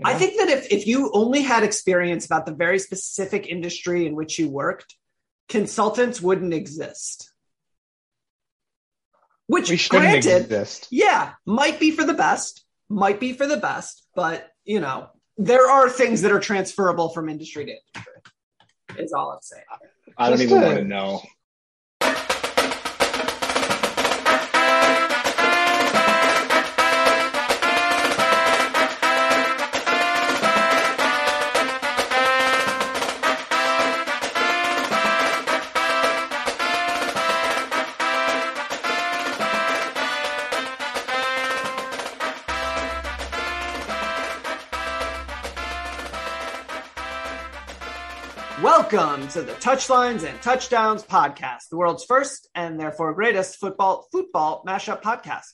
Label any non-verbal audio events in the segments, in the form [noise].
BlueNile.com. I think that if, if you only had experience about the very specific industry in which you worked, consultants wouldn't exist. Which, We shouldn't granted, exist. yeah, might be for the best, might be for the best, but you know, there are things that are transferable from industry to industry. Is all I'm saying. I don't Just even a- want to know. Welcome to the Touchlines and Touchdowns podcast, the world's first and therefore greatest football football mashup podcast.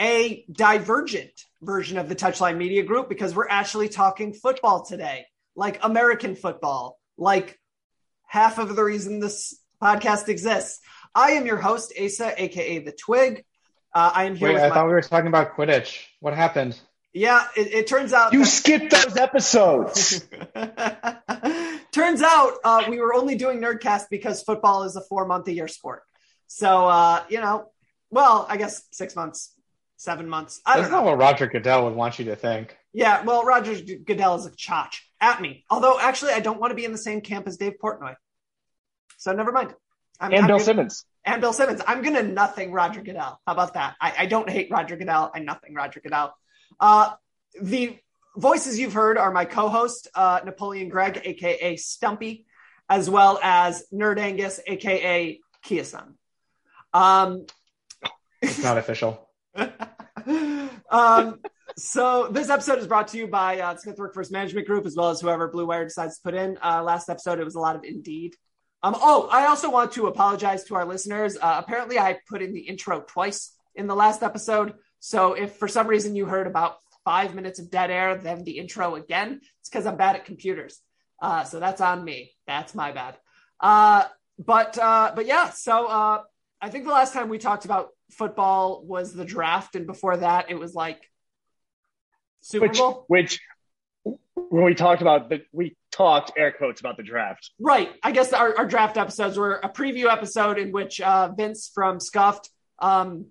A divergent version of the Touchline Media Group because we're actually talking football today, like American football, like half of the reason this podcast exists. I am your host, Asa, aka the Twig. Uh, I am here Wait, I my- thought we were talking about Quidditch. What happened? yeah. It, it turns out You skipped those episodes. [laughs] Turns out uh, we were only doing Nerdcast because football is a four month a year sport. So, uh, you know, well, I guess six months, seven months. I That's not what Roger Goodell would want you to think. Yeah, well, Roger Goodell is a chotch at me. Although, actually, I don't want to be in the same camp as Dave Portnoy. So, never mind. I'm, and I'm Bill gonna- Simmons. And Bill Simmons. I'm going to nothing Roger Goodell. How about that? I, I don't hate Roger Goodell. I nothing Roger Goodell. Uh, the voices you've heard are my co-host uh, Napoleon Gregg, aka Stumpy, as well as Nerd Angus, aka Kiasan. Um, It's not official. [laughs] um, so this episode is brought to you by uh, Smith Workforce Management Group, as well as whoever Blue Wire decides to put in. Uh, last episode, it was a lot of Indeed. Um, oh, I also want to apologize to our listeners. Uh, apparently, I put in the intro twice in the last episode. So if for some reason you heard about five minutes of dead air, then the intro again, it's because I'm bad at computers. Uh, so that's on me. That's my bad. Uh, but uh, but yeah, so uh, I think the last time we talked about football was the draft, and before that, it was like Super Which, Bowl. which, when we talked about the, we talked air quotes about the draft. Right. I guess our, our draft episodes were a preview episode in which uh, Vince from Scuffed um,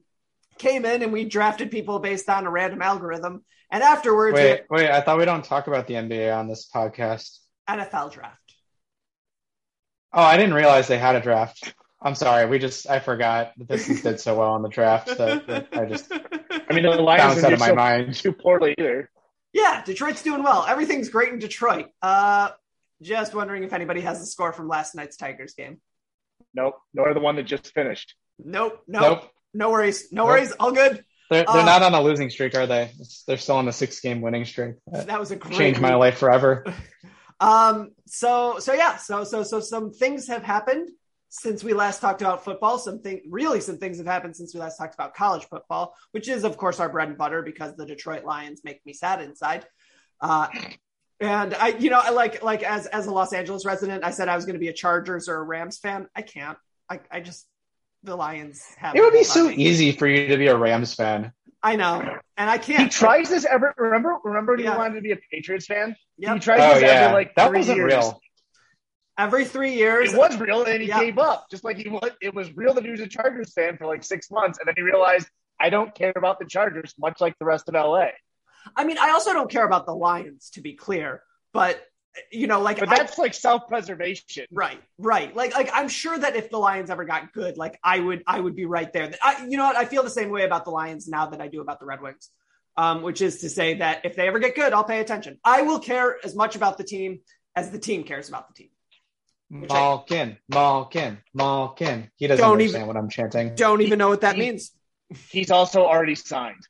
came in and we drafted people based on a random algorithm. And afterwards, we Wait, wait. I thought we don't talk about the NBA on this podcast. NFL draft. Oh, I didn't realize they had a draft. I'm sorry. We just I forgot the Pistons did so well on the draft that, that I just [laughs] I mean, the Lions bounced out didn't of my so mind. too poorly either. Yeah, Detroit's doing well. Everything's great in Detroit. Uh, just wondering if anybody has the score from last night's Tigers game. Nope, nor the one that just finished. Nope. Nope. Nope. No worries. No Nope. worries. All good. They're, they're Uh, not on a losing streak, are they? They're still on a six game winning streak. That That was a great changed my life forever. [laughs] Um, so so yeah, so so so some things have happened. since we last talked about football. Something really, some things have happened since we last talked about college football, which is, of course, our bread and butter because the Detroit Lions make me sad inside. Uh, and I, you know, I like like as as a Los Angeles resident, I said I was going to be a Chargers or a Rams fan. I can't. I, I just the Lions have. It would be so lot easy for you to be a Rams fan. I know, and I can't. He tries this ever. Remember, remember when Yeah. he wanted to be a Patriots fan. Yep. He tries Oh this yeah, every like that three wasn't years. real. Every three years, It was real, and he Yeah. gave up. Just like he was, it was real that he was a Chargers fan for like six months, and then he realized I don't care about the Chargers, much like the rest of LA. I mean, I also don't care about the Lions, to be clear, but you know, like But I- that's like self-preservation. Right, right. Like, like I'm sure that if the Lions ever got good, like I would, I would be right there. I, you know what? I feel the same way about the Lions now that I do about the Red Wings. Um, which is to say that if they ever get good, I'll pay attention. I will care as much about the team as the team cares about the team. Which I- Malkin, Malkin, Malkin. He doesn't Don't understand even- what I'm chanting. Don't even know what that He- means. He's also already signed.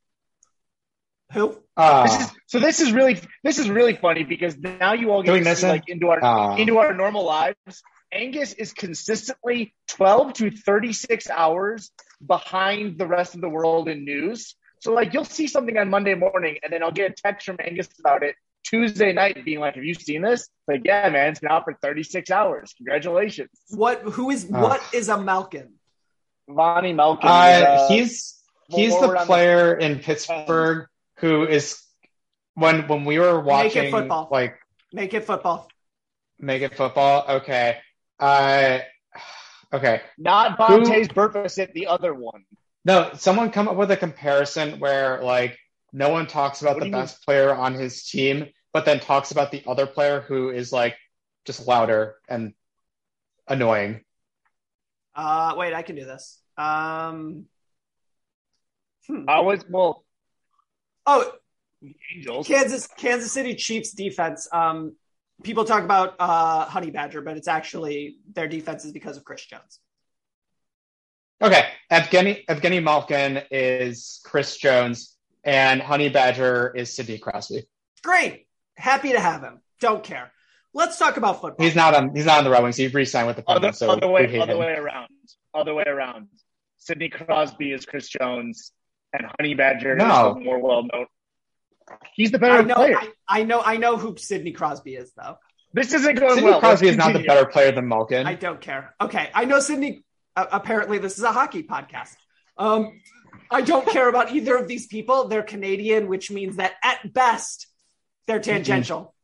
Who? Ah, This is, so this is really this is really funny because now you all get to see like into our ah. into our normal lives. Angus is consistently 12 to 36 hours behind the rest of the world in news. So like you'll see something on Monday morning and then I'll get a text from Angus about it Tuesday night being like, Have you seen this? Like, yeah, man, it's been out for 36 hours. Congratulations. What? Who is? Ah. What is a Malkin? Lonnie Malkin. Uh, is, uh, he's he's the on player in Pittsburgh who is when when we were watching make it football. like Make it football. make it football. Okay, uh, okay. not Vontae's Burfisit, the other one. No, someone come up with a comparison where like no one talks about What the do you mean? best player on his team, but then talks about the other player who is like just louder and annoying. Uh, wait, I can do this. Um, hmm. I was well, Oh, Angels. Kansas Kansas City Chiefs defense. Um, people talk about uh, Honey Badger, but it's actually their defense is because of Chris Jones. Okay, Evgeny Evgeny Malkin is Chris Jones, and Honey Badger is Sidney Crosby. Great, happy to have him. Don't care. Let's talk about football. He's not on. He's not on the Red Wings. He re-signed with the Other, so other way, hate other him. way around. Other way around. Sidney Crosby is Chris Jones, and Honey Badger No. is more well known. He's the I better know, player. I, I know, I know who Sidney Crosby is, though. this isn't going Sidney well. Crosby Let's is not the better player than Malkin. I don't care. Okay, I know Sidney. Uh, apparently, this is a hockey podcast. Um, I don't [laughs] care about either of these people. They're Canadian, which means that at best they're tangential.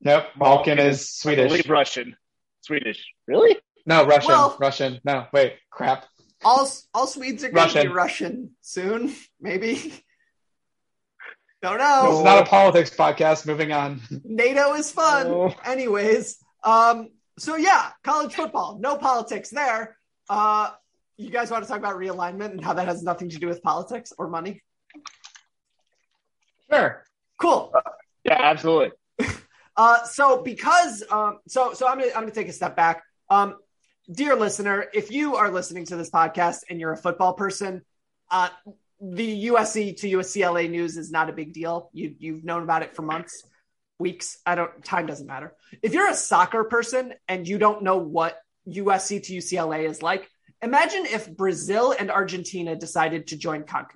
nope, Malkin is I Swedish. believe Russian. Swedish. Really? No, Russian. Well- Russian. No, wait, crap. All all Swedes are going to be Russian. Russian soon, maybe. [laughs] Don't This know. is not a politics podcast. Moving on. NATO is fun. Oh. Anyways, um, so yeah, college football, no politics there. Uh, you guys want to talk about realignment and how that has nothing to do with politics or money? Sure. Cool. Yeah, absolutely. [laughs] Uh, so because um, so so I'm gonna I'm gonna take a step back. Um, dear listener, if you are listening to this podcast and you're a football person, uh, the USC to USCLA news is not a big deal. You you've known about it for months, weeks. I don't time doesn't matter. If you're a soccer person and you don't know what USC to UCLA is like, imagine if Brazil and Argentina decided to join CONCACAF.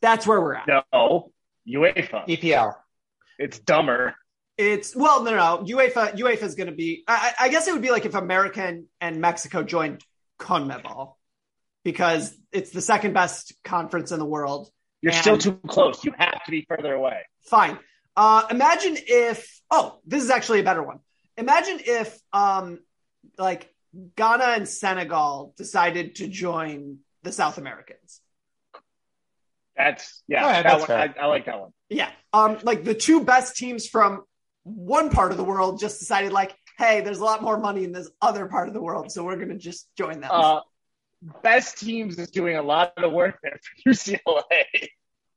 That's where we're at. No. UEFA. EPL. It's dumber. It's well, no, no, no. UEFA, UEFA is going to be. I, I guess it would be like if America and, and Mexico joined CONMEBOL because it's the second best conference in the world. You're still too close. You have to be further away. Fine. Uh, imagine if. Oh, this is actually a better one. Imagine if, um, like Ghana and Senegal decided to join the South Americans. That's yeah. All right, that that's one, I, fair. I like that one. Yeah. Um, like the two best teams from one part of the world just decided, like, hey, there's a lot more money in this other part of the world, so we're gonna just join them. Uh, best teams is doing a lot of work there for UCLA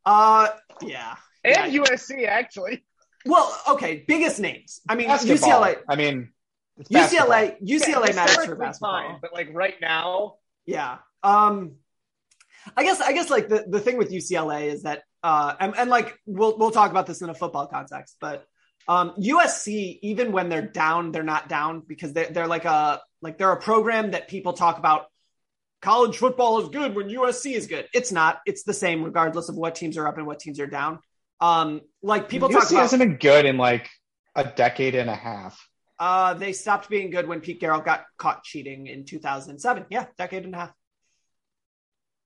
Uh, yeah. and Yeah. USC actually. Well, okay, biggest names. I mean, Basketball. UCLA. I mean, it's basketball. UCLA. UCLA Yeah, matters for basketball. fine, but like right now, Yeah. Um, I guess I guess like the, the thing with UCLA is that uh and, and like we'll we'll talk about this in a football context, but Um, USC, even when they're down, they're not down because they're, they're like a like they're a program that people talk about. College football is good when USC is good. It's not. It's the same regardless of what teams are up and what teams are down. Um, like people talk USC about, hasn't been good in like a decade and a half. uh, they stopped being good when Pete Carroll got caught cheating in 2007. Yeah, decade and a half.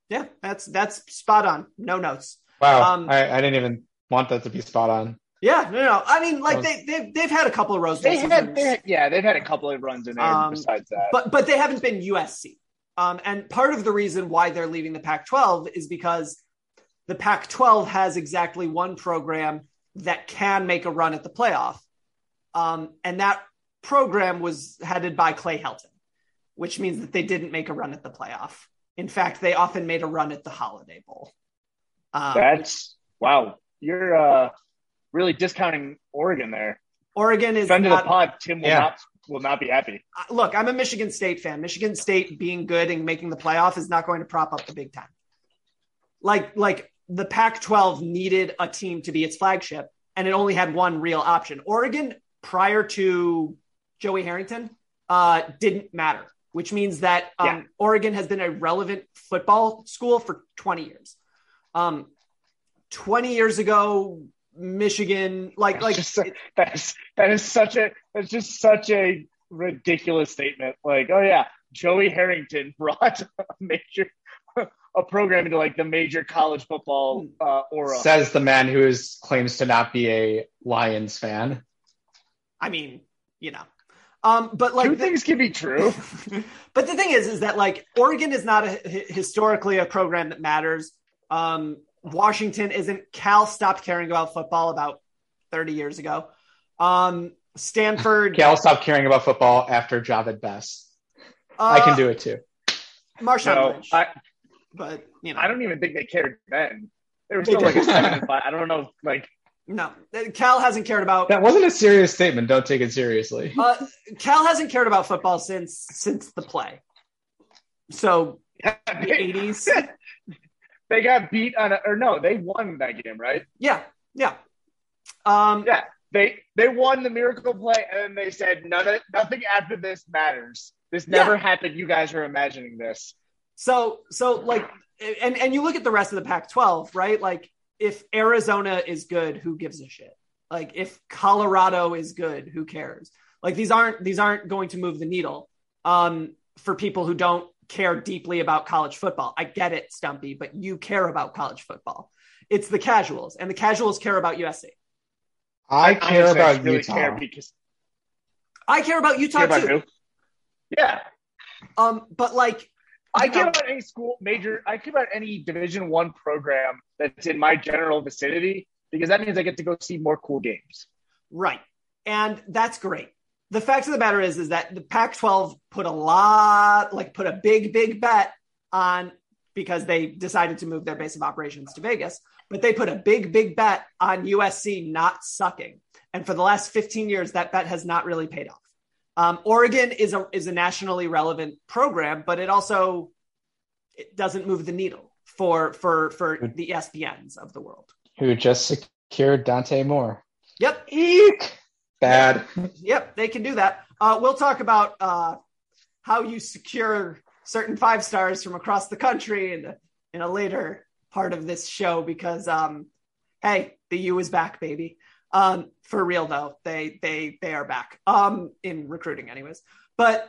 Yeah, that's that's spot on. No notes. Wow, Um, I, I didn't even want that to be spot on. Yeah, no, no. I mean, like they they've they've had a couple of rose They had, they had, yeah, they've had a couple of runs in there. Um, besides that, but but they haven't been USC. Um, and part of the reason why they're leaving the Pac-12 is because the Pac-12 has exactly one program that can make a run at the playoff, um, and that program was headed by Clay Helton, which means that they didn't make a run at the playoff. In fact, they often made a run at the Holiday Bowl. Um, that's wow. You're uh, really discounting Oregon there. Oregon is Friend of the pod, Tim will Yeah. not will not be happy. Uh, look, I'm a Michigan State fan. Michigan State being good and making the playoff is not going to prop up the Big Ten. Like, like the Pac-12 needed a team to be its flagship, and it only had one real option. Oregon, prior to Joey Harrington, uh, didn't matter, which means that um, Yeah. Oregon has been a relevant football school for 20 years. Um, 20 years ago, Michigan, like, like Just, that's that is such a that's just such a ridiculous statement. Like, oh yeah, Joey Harrington [laughs] brought a major a program into like the major college football uh, aura. Says the man who is claims to not be a Lions fan. I mean, you know. Um, but like Two the- things can be true. [laughs] but the thing is, is that like Oregon is not a, historically a program that matters. Um, Washington isn't. Cal stopped caring about football about 30 years ago. Um, Stanford. Cal stopped caring about football after Jahvid Best. uh, I can do it too. Marshawn No, Lynch. I, but you know, I don't even think they cared then. They were They still like a did. seven and five. I don't know. Like no. Cal hasn't cared about. That wasn't a serious statement. Don't take it seriously. Uh, Cal hasn't cared about football since since the play. So the 80s. [laughs] they got beat on a, or no, they won that game, right? Yeah, yeah. Um, Yeah. They they won the miracle play and then they said none of nothing after this matters. This never Yeah. happened. You guys are imagining this. So so like and and you look at the rest of the Pac-12, right? Like if Arizona is good, who gives a shit? Like if Colorado is good, who cares? Like these aren't these aren't going to move the needle um, for people who don't care deeply about college football. I get it, Stumpy, but you care about college football. It's the casuals, and the casuals care about USC. I care Honestly, about really Utah. care because I care about Utah care about too. who? Yeah. Um, but like I care know, about any school major I care about any division one program that's in my general vicinity because that means I get to go see more cool games. Right. And that's great. The fact of the matter is, is that the Pac 12 put a lot, like put a big, big bet on because they decided to move their base of operations to Vegas, but they put a big, big bet on USC not sucking. And for the last 15 years, that bet has not really paid off. Um, Oregon is a, is a nationally relevant program, but it also it doesn't move the needle for, for, for the ESPNs of the world. Who just secured Dante Moore. Yep. Eek. Bad. Yep, they can do that. Uh, we'll talk about uh, how you secure certain five stars from across the country in a, in a later part of this show because, um, hey, the U is back, baby. Um, for real though, they they they are back um, in recruiting, anyways. But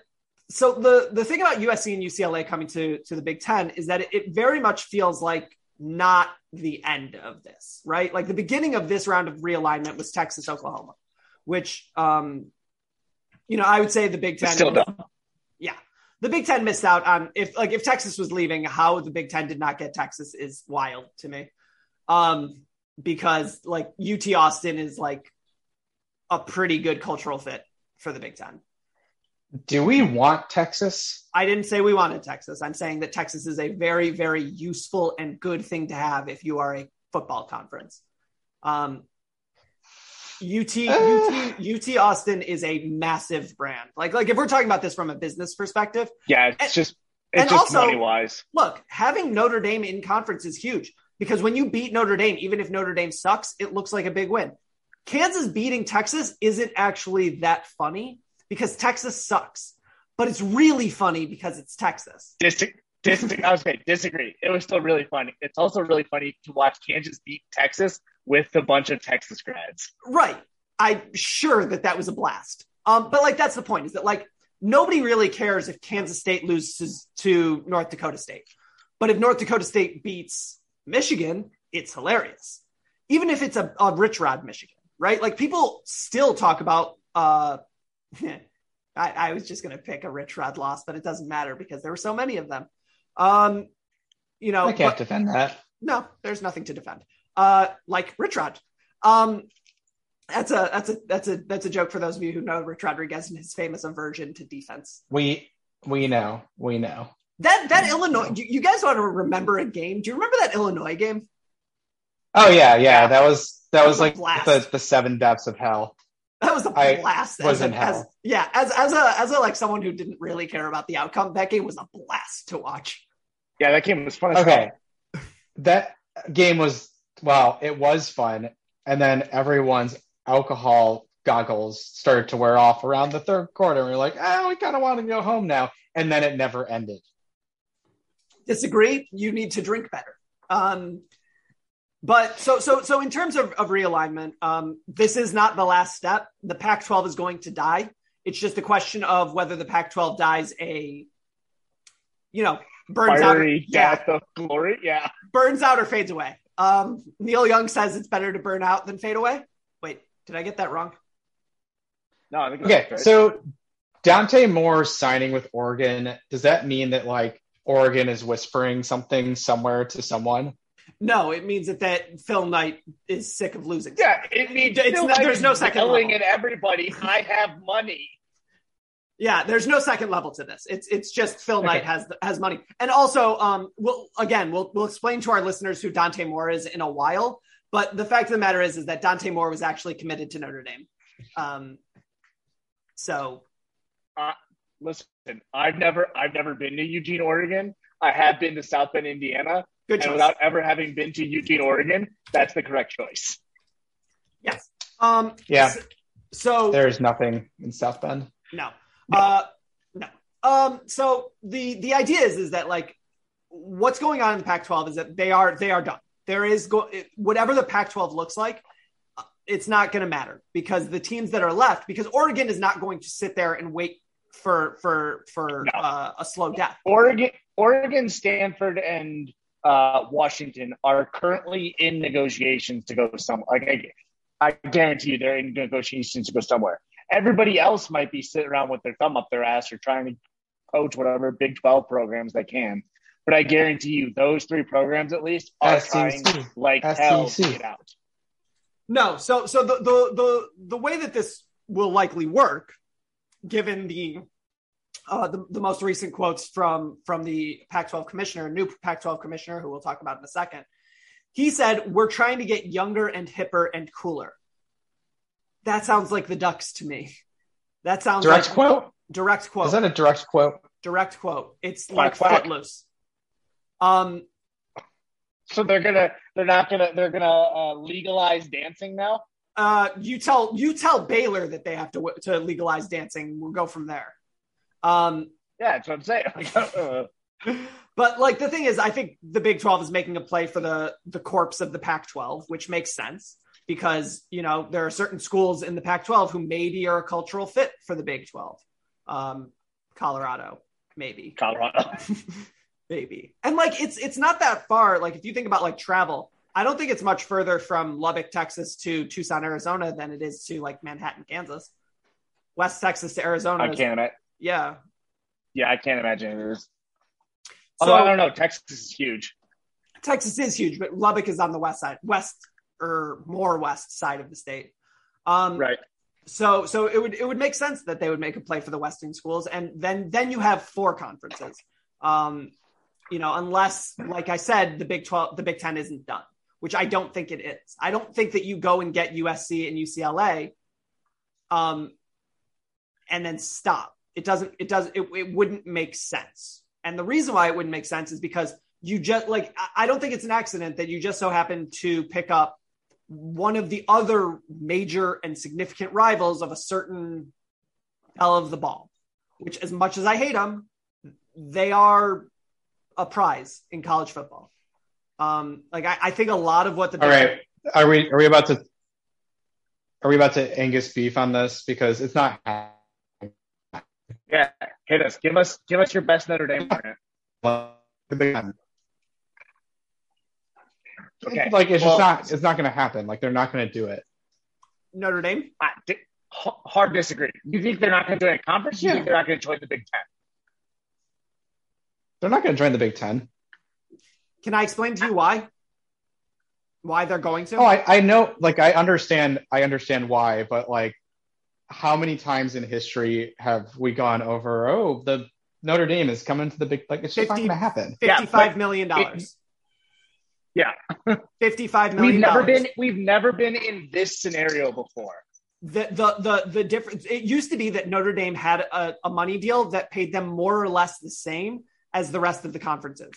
so the the thing about USC and UCLA coming to to the Big Ten is that it, it very much feels like not the end of this, right? Like the beginning of this round of realignment was Texas, Oklahoma which um you know i would say the big ten Still dumb. yeah. The big ten missed out on if like if texas was leaving how the big ten did not get texas is wild to me. Um because like ut austin is like a pretty good cultural fit for the big ten. Do we want Texas? i didn't say we wanted texas. I'm saying that texas is a very very useful and good thing to have if you are a football conference. Um UT, UT UT Austin is a massive brand. Like like if we're talking about this from a business perspective, Yeah, it's And- just it's and just also- money wise. look, having Notre Dame in conference is huge because when you beat Notre Dame, even if Notre Dame sucks, it looks like a big win. Kansas beating Texas isn't actually that funny because Texas sucks, but it's really funny because it's Texas. Dis- I was saying disagree. It was still really funny. It's also really funny to watch Kansas beat Texas with a bunch of Texas grads. Right. I'm sure that that was a blast. Um, but like that's the point is that like nobody really cares if Kansas State loses to North Dakota State. But if North Dakota State beats Michigan, it's hilarious. Even if it's a, a Rich Rod Michigan, right? Like people still talk about uh [laughs] I, I was just gonna pick a Rich Rod loss, but it doesn't matter because there were so many of them. Um, you know, I can't but- defend that. no, there's nothing to defend. Uh, like Rich Rod. Um, that's a that's a that's a that's a joke for those of you who know Rich Rodriguez and his famous aversion to defense. We we know. We know. That that Illinois, you, you guys ought to remember a game. Do you remember that Illinois game? Oh yeah, yeah. That was that was was like the, the seven depths of hell. That was a I blast. was as, in a, as hell. yeah, as as a as a like someone who didn't really care about the outcome, that game was a blast to watch. Yeah, that game was fun. Okay. hell. That game was well, it was fun. And then everyone's alcohol goggles started to wear off around the third quarter. And we are like, oh, we kind of want to go home now. And then it never ended. disagree. You need to drink better. Um, but so so so in terms of, of realignment, um, this is not the last step. The Pac-12 is going to die. It's just a question of whether the Pac-12 dies a, you know, burns Fiery out, yeah, death of glory. Yeah. burns out or fades away. Um, Neil Young says it's better to burn out than fade away. Wait, did I get that wrong? No, I think Okay. right. So Dante Moore signing with Oregon, does that mean that like Oregon is whispering something somewhere to someone? No, it means that that Phil Knight is sick of losing. yeah, it means It's Phil not- there's no second yelling level. at everybody. I have money. Yeah, there's no second level to this. It's it's just Phil Okay. Knight has has money, and also um, we'll again we'll we'll explain to our listeners who Dante Moore is in a while. But the fact of the matter is is that Dante Moore was actually committed to Notre Dame. Um, so Listen, I've never, I've never been to Eugene, Oregon. I have been to South Bend, Indiana, good and choice. without ever having been to Eugene, Oregon, that's the correct choice. yes. Um, Yeah. s- So There is nothing in South Bend. No. Uh no. Um so the the idea is is that like what's going on in the Pac-12 is that they are they are done. There is go whatever the Pac-12 looks like uh, it's not going to matter because the teams that are left because Oregon is not going to sit there and wait for for for No. uh, a slow death. Oregon, Oregon, Stanford, and uh, Washington are currently in negotiations to go somewhere. Like I, I guarantee you, they're in negotiations to go somewhere. Everybody else might be sitting around with their thumb up their ass or trying to coach whatever Big Twelve programs they can. But I guarantee you, those three programs at least are SEC. trying like hell to SEC. get out. No, so so the the the the way that this will likely work, given the uh, the, the most recent quotes from from the Pac-12 commissioner, new Pac-12 commissioner, who we'll talk about in a second, he said, "We're trying to get younger and hipper and cooler." That sounds like the Ducks to me. That sounds Direct like quote? direct quote. Is that a direct quote? direct quote? It's Quack, like quack. footloose. Um, So they're gonna, they're not gonna, they're gonna uh, legalize dancing now. uh, you tell you tell Baylor that they have to to legalize dancing. We'll go from there. Um, Yeah, that's what I'm saying. [laughs] [laughs] But like the thing is, I think the Big 12 is making a play for the the corpse of the Pac 12, which makes sense because you know there are certain schools in the Pac 12 who maybe are a cultural fit for the Big 12. Um, Colorado, maybe, Colorado. [laughs] maybe, and like it's it's not that far. Like if you think about like travel, I don't think it's much further from Lubbock, Texas to Tucson, Arizona than it is to like Manhattan, Kansas. West Texas to Arizona. I can't imagine. Yeah. Yeah, I can't imagine it is. So- Although I don't know, Texas is huge. Texas is huge, but Lubbock is on the west side, west or more west side of the state. Um, Right. So, so it would it would make sense that they would make a play for the Western schools, and then then you have four conferences. Um, you know, unless, like I said, the Big Twelve, the Big Ten isn't done, which I don't think it is. I don't think that you go and get USC and UCLA, um, and then stop. It doesn't. It doesn't. It, it wouldn't make sense. And the reason why it wouldn't make sense is because you just like I don't think it's an accident that you just so happen to pick up one of the other major and significant rivals of a certain hell of the ball, which, as much as I hate them, they are a prize in college football. Um, like I, I think a lot of what the All right, are we are we about to are we about to Angus beef on this because it's not. Yeah, hit us. Give us give us your best Notre Dame [laughs] argument. Okay. Like it's Well- just not it's not going to happen. Like they're not going to do it. Notre Dame. I, di- hard disagree. You think they're not going to join a conference? You Yeah. think they're not going to join the Big Ten? They're not going to join the Big Ten. Can I explain to you why? Why they're going to? Oh, I, I know. Like I understand. I understand why, but like, how many times in history have we gone over? Oh, the Notre Dame is coming to the big. Like it's just 50 not going to happen. Yeah, Fifty-five but million dollars. Yeah. Fifty-five We've never been we've never been in this scenario before. the the the the difference. It used to be that Notre Dame had a, a money deal that paid them more or less the same as the rest of the conferences.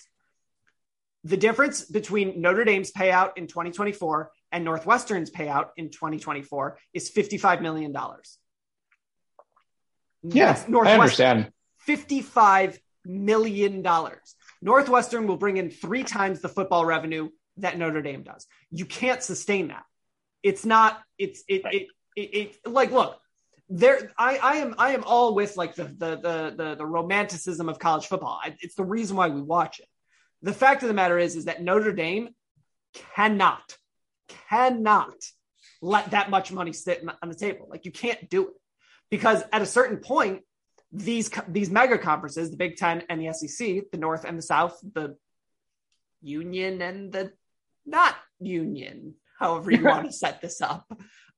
The difference between Notre Dame's payout in 2024 and Northwestern's payout in 2024 is 55 million dollars. Yeah, I understand. 55 million dollars. Northwestern will bring in three times the football revenue that Notre Dame does. You can't sustain that. It's not. It's it it it, it like look. There, I, I am, I am all with like the the the the, the romanticism of college football. I, it's the reason why we watch it. The fact of the matter is, is that Notre Dame cannot, cannot let that much money sit on the table. Like you can't do it because at a certain point, these these mega conferences, the Big Ten and the SEC, the North and the South, the Union and the not Union, however you want to [laughs] set this up,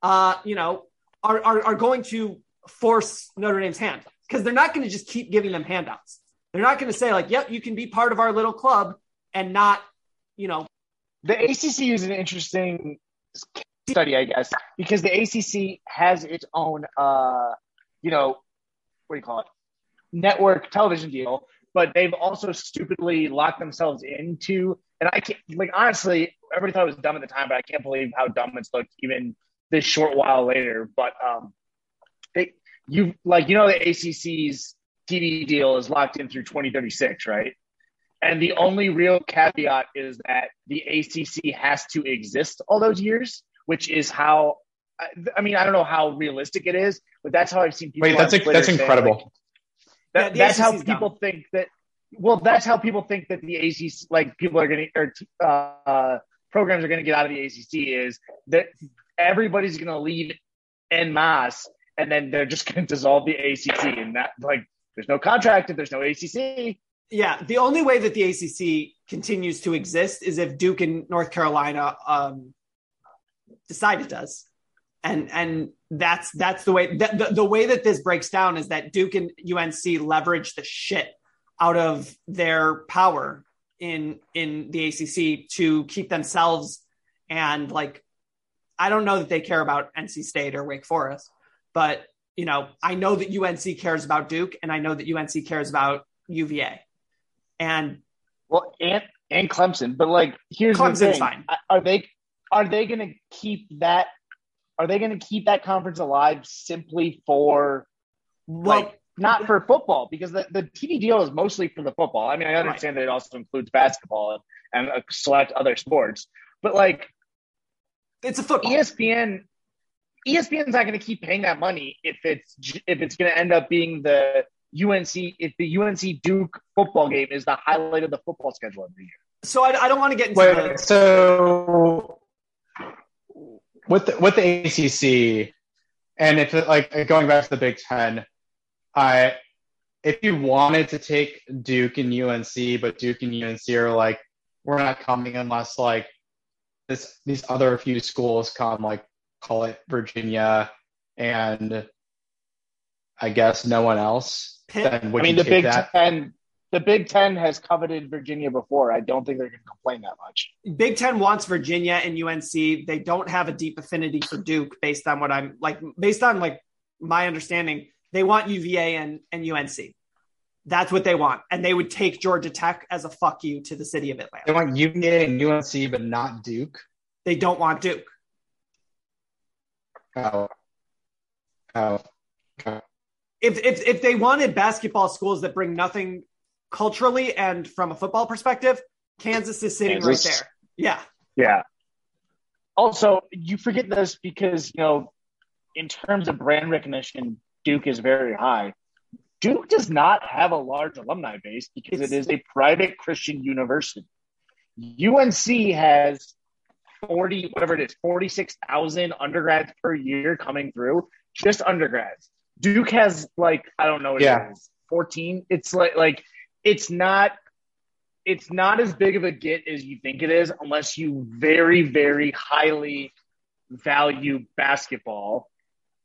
uh, you know, are, are are going to force Notre Dame's hand because they're not going to just keep giving them handouts. They're not going to say like, "Yep, you can be part of our little club," and not, you know, The ACC is an interesting study, I guess, because the ACC has its own, uh, you know, what do you call it, network television deal, but they've also stupidly locked themselves into, and I can't, like, honestly, everybody thought it was dumb at the time, but I can't believe how dumb it's looked even this short while later. But um, they, you like, you know, the ACC's TV deal is locked in through 2036, right? And the only real caveat is that the ACC has to exist all those years, which is how. I- I mean, I don't know how realistic it is, but that's how I've seen people. Wait, that's a, Twitter that's say, incredible. like, that, Yeah, the that's how people dumb. think that. Well, that's how people think that the ACC, like people are going to, or uh, programs are going to get out of the ACC is that everybody's going to leave en masse, and then they're just [laughs] going to dissolve the ACC, and that like there's no contract if there's no ACC. yeah. The only way that the ACC continues to exist is if Duke and North Carolina um, decide it does, and and that's that's the way that the, the way that this breaks down is that Duke and UNC leverage the shit out of their power in in the ACC to keep themselves and like I don't know that they care about NC State or Wake Forest, but you know I know that UNC cares about Duke and I know that UNC cares about UVA, and Well, and and Clemson, but like here's the Clemson's thing: fine. are they are they going to keep that? Are they going to keep that conference alive simply for well, like not for football? Because the, the TV deal is mostly for the football. I mean, I understand that it also includes basketball and, and uh, select other sports, but like it's a football. ESPN, ESPN's not going to keep paying that money if it's if it's going to end up being the UNC if the UNC Duke football game is the highlight of the football schedule of the year. So I, I don't want to get into Wait, the, so with the, with the ACC, and if it, like going back to the Big Ten, I if you wanted to take Duke and UNC, but Duke and UNC are like, we're not coming unless like this these other few schools come, like call it Virginia and I guess no one else. Pitt. Then would I mean, you the take Big that? Ten, the Big Ten has coveted Virginia before. I don't think they're going to complain that much. Big Ten wants Virginia and UNC. They don't have a deep affinity for Duke, based on what I'm like, based on like my understanding. They want UVA and, and UNC. That's what they want, and they would take Georgia Tech as a fuck you to the city of Atlanta. They want UVA and UNC, but not Duke. They don't want Duke. how, how, how if if if they wanted basketball schools that bring nothing culturally and from a football perspective, Kansas is sitting Kansas. right there. Yeah. Yeah. Also, you forget this because, you know, in terms of brand recognition, Duke is very high. Duke does not have a large alumni base because it is a private Christian university. UNC has 40, whatever it is, 46,000 undergrads per year coming through, just undergrads. Duke has like, I don't know what Yeah. it is, 14. It's like, like, it's not it's not as big of a get as you think it is unless you very very highly value basketball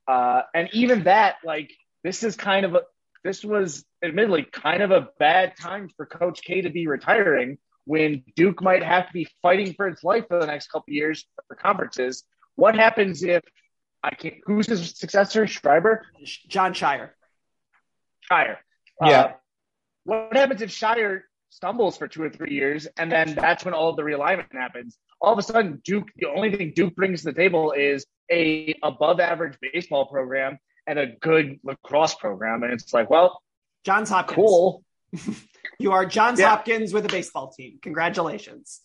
uh, and even that like this is kind of a this was admittedly kind of a bad time for coach k to be retiring when duke might have to be fighting for its life for the next couple of years for conferences what happens if i can't who's his successor schreiber Jon Scheyer. Scheyer. Yeah. Uh, what happens if Scheyer stumbles for two or three years, and then that's when all of the realignment happens? All of a sudden, Duke. The only thing Duke brings to the table is a above average baseball program and a good lacrosse program, and it's like, well, Johns Hopkins. cool. [laughs] You are Johns Yeah. Hopkins with a baseball team. Congratulations.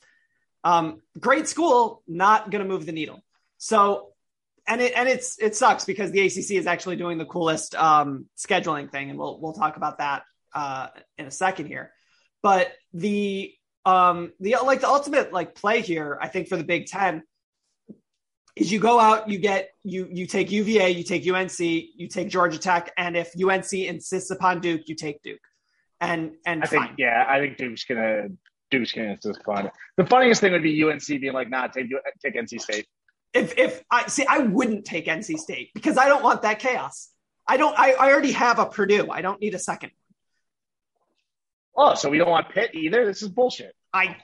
Um, great school, not going to move the needle. So, and it and it's it sucks because the ACC is actually doing the coolest um, scheduling thing, and we'll we'll talk about that uh, in a second here. But the um the like the ultimate like play here, I think for the Big Ten is you go out, you get you you take UVA, you take UNC, you take Georgia Tech, and if UNC insists upon Duke, you take Duke. And and I think, fine. yeah, I think Duke's gonna Duke's gonna just fun. The funniest thing would be UNC being like, "Nah, take take NC State." if if I see, I wouldn't take NC State because I don't want that chaos. I don't. I, I already have a Purdue. I don't need a second. Oh, so we don't want Pitt either. This is bullshit. I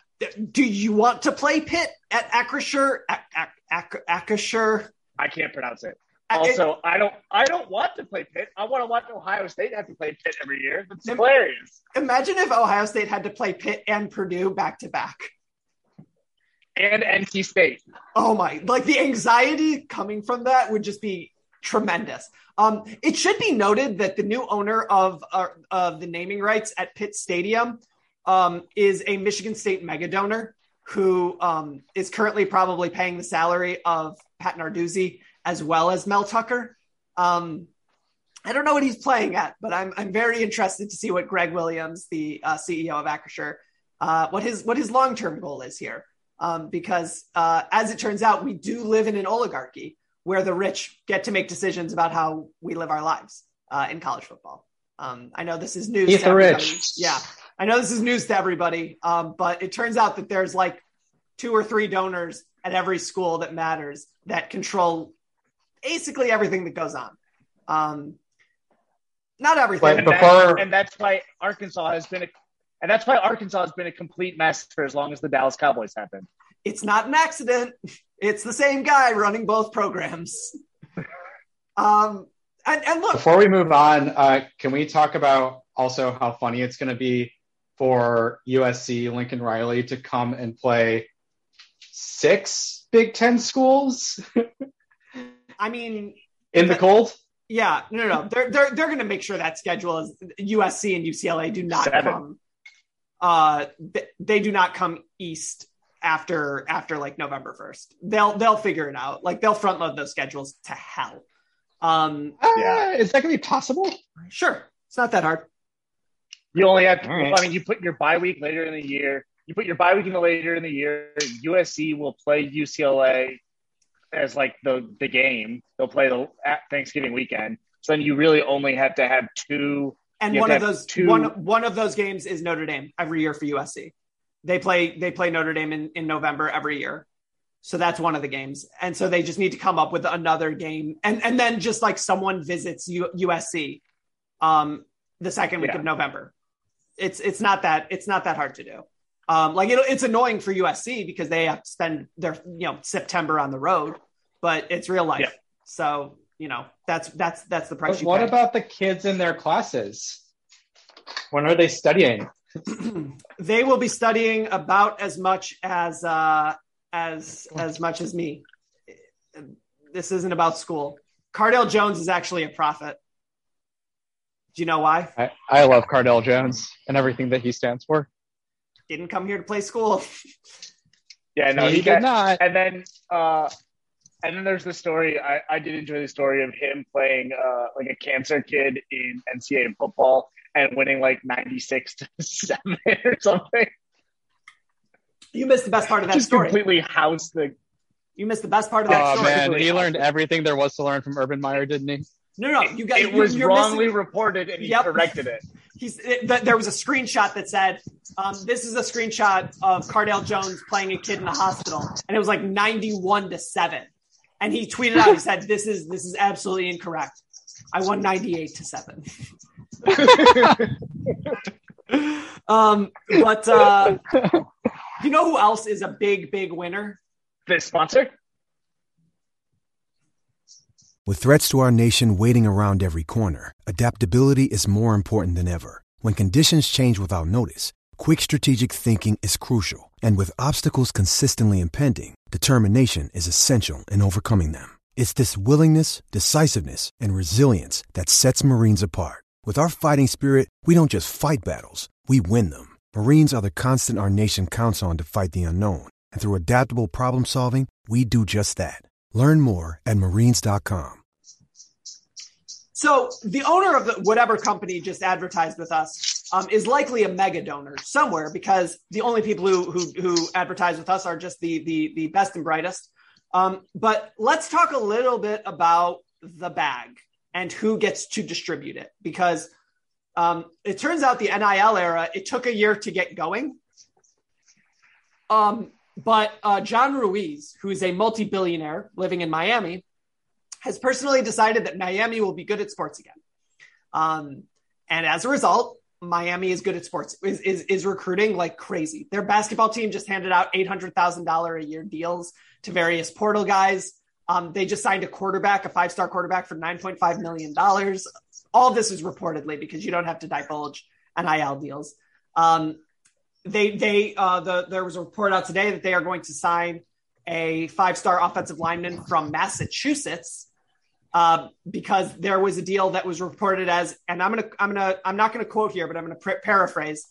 do. You want to play Pitt at Acrisure? Ac- Ac- Ac- Acrisure? I can't pronounce it. Also, I don't. I don't want to play Pitt. I want to watch Ohio State have to play Pitt every year. That's Im- hilarious. Imagine if Ohio State had to play Pitt and Purdue back to back. And NC State. Oh my! Like the anxiety coming from that would just be tremendous. Um, it should be noted that the new owner of uh, of the naming rights at Pitt Stadium um, is a Michigan State mega donor who um, is currently probably paying the salary of Pat Narduzzi as well as Mel Tucker. Um, I don't know what he's playing at, but I'm I'm very interested to see what Greg Williams, the uh, CEO of Acrisure, uh, what his what his long term goal is here. Um, because uh, as it turns out, we do live in an oligarchy where the rich get to make decisions about how we live our lives uh, in college football. Um, I know this is news. Eat to the everybody. rich. Yeah, I know this is news to everybody, um, but it turns out that there's like two or three donors at every school that matters that control basically everything that goes on. Um, not everything. And, before- that, and that's why Arkansas has been a, and that's why Arkansas has been a complete mess for as long as the Dallas Cowboys have been. It's not an accident. It's the same guy running both programs. Um, and, and look, Before we move on, uh, can we talk about also how funny it's going to be for USC Lincoln Riley to come and play six Big Ten schools I mean, in the cold? yeah, no, no, no. They're they're they're going to make sure that schedule is USC and UCLA do not Seven. come. Uh, th- they do not come east after after like November first. They'll they'll figure it out. Like they'll front load those schedules to hell. Um, Yeah. Uh, is that going to be possible? sure, it's not that hard. You only have, All right. I mean, you put your bye week later in the year. You put your bye week in the later in the year. USC will play UCLA as like the the game. They'll play the at Thanksgiving weekend. So then you really only have to have two. And one of to have those two- one one of those games is Notre Dame every year for USC. They play they play Notre Dame in, in November every year. So that's one of the games. And so they just need to come up with another game. And and then just like someone visits U, USC um the second week Yeah. of November. It's it's not that it's not that hard to do. Um like it, it's annoying for USC because they have to spend their you know September on the road, but it's real life. Yeah. So, you know, that's that's that's the price But you what pay. about the kids in their classes? When are they studying? They will be studying about as much as uh, as as much as me. This isn't about school. Cardale Jones is actually a prophet. Do you know why? I, I love Cardale Jones and everything that he stands for. Didn't come here to play school. [laughs] Yeah, no, He he, did got, not. And then, uh, and then there's the story. I, I did enjoy the story of him playing uh, like a cancer kid in NCAA football and winning like 96 to seven [laughs] or something. You missed the best part of that Just story. completely housed the. You missed the best part of that Oh story. man, he learned everything there was to learn from Urban Meyer, didn't he? No, no, you guys. It you, was you're wrongly missing- reported, and he Yep. corrected it. [laughs] He's it, th- there was a screenshot that said, um, "This is a screenshot of Cardale Jones playing a kid in the hospital," and it was like ninety-one to seven. And he tweeted out, he said, "This is this is absolutely incorrect. I won ninety-eight to seven. [laughs] um, but uh, you know who else is a big, big winner? This sponsor. With threats to our nation waiting around every corner, adaptability is more important than ever. When conditions change without notice, quick strategic thinking is crucial. And with obstacles consistently impending, determination is essential in overcoming them. It's this willingness, decisiveness, and resilience that sets Marines apart. With our fighting spirit, we don't just fight battles, we win them. Marines are the constant our nation counts on to fight the unknown. And through adaptable problem solving, we do just that. Learn more at marines.com. So the owner of the, whatever company just advertised with us um, is likely a mega donor somewhere because the only people who who, who advertise with us are just the the the best and brightest. Um, but let's talk a little bit about the bag and who gets to distribute it because um, it turns out the NIL era it took a year to get going. Um, but uh, John Ruiz, who is a multi-billionaire living in Miami, has personally decided that Miami will be good at sports again. Um, and as a result, Miami is good at sports, is, is, is recruiting like crazy. Their basketball team just handed out $800,000 a year deals to various portal guys. Um, they just signed a quarterback, a five star quarterback for $9.5 million. All this is reportedly because you don't have to divulge NIL deals. Um, they, they, uh, the, there was a report out today that they are going to sign a five star offensive lineman from Massachusetts uh, because there was a deal that was reported as, and I'm gonna, I'm gonna, I'm not gonna quote here, but I'm gonna pr- paraphrase.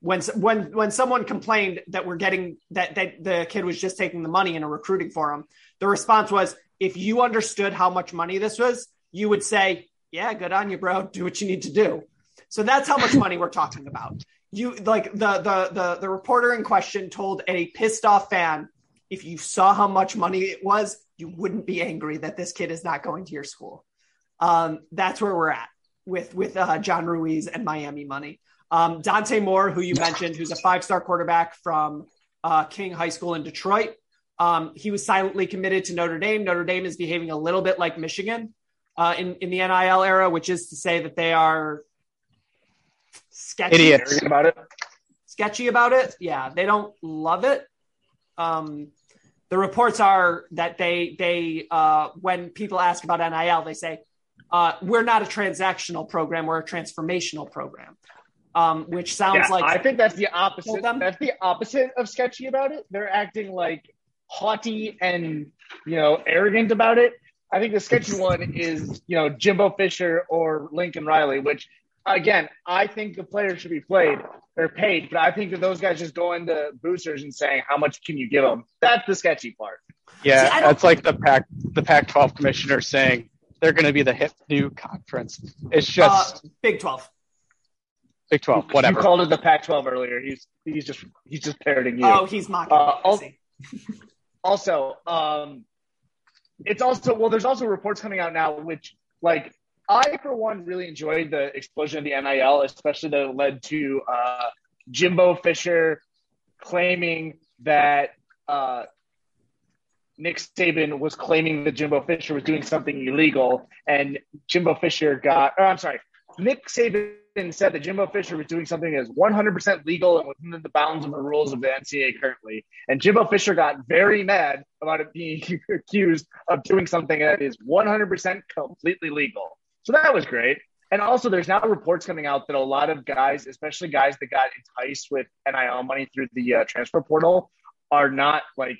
When when when someone complained that we're getting that that the kid was just taking the money and a recruiting for him, the response was, if you understood how much money this was, you would say, yeah, good on you, bro. Do what you need to do. So that's how much money we're talking about. You like the the the the reporter in question told a pissed off fan, if you saw how much money it was, you wouldn't be angry that this kid is not going to your school. Um, that's where we're at with with uh, John Ruiz and Miami money. Um, Dante Moore, who you mentioned, who's a five star quarterback from uh, King High School in Detroit. Um, he was silently committed to Notre Dame. Notre Dame is behaving a little bit like Michigan uh, in in the NIL era, which is to say that they are sketchy Idiots. About it. sketchy about it. Yeah, they don't love it. Um, the reports are that they they uh, when people ask about NIL, they say uh, we're not a transactional program, we're a transformational program, um, which sounds Yeah, like I think that's the opposite. That's the opposite of sketchy about it. They're acting like haughty and you know arrogant about it. I think the sketchy one is you know Jimbo Fisher or Lincoln Riley, which again I think the players should be played. They're paid, but I think that those guys just go into boosters and saying how much can you give them. That's the sketchy part. Yeah, See, that's like the Pac the Pac-12 commissioner saying they're going to be the hip new conference. It's uh, just Big Twelve. Big 12, whatever. You called it the Pac-12 earlier. He's he's just he's just parroting you. Oh, he's mocking. Uh, me, I I'll- see. [laughs] also um it's also well there's also reports coming out now which like i for one really enjoyed the explosion of the nil especially that led to uh jimbo fisher claiming that uh Nick Saban was claiming that Jimbo Fisher was doing something illegal, and Jimbo Fisher got. Or I'm sorry, Nick Saban said that Jimbo Fisher was doing something that is 100% legal and within the bounds of the rules of the NCAA currently. And Jimbo Fisher got very mad about it being [laughs] accused of doing something that is 100% completely legal. So that was great. And also, there's now reports coming out that a lot of guys, especially guys that got enticed with NIL money through the uh, transfer portal, are not like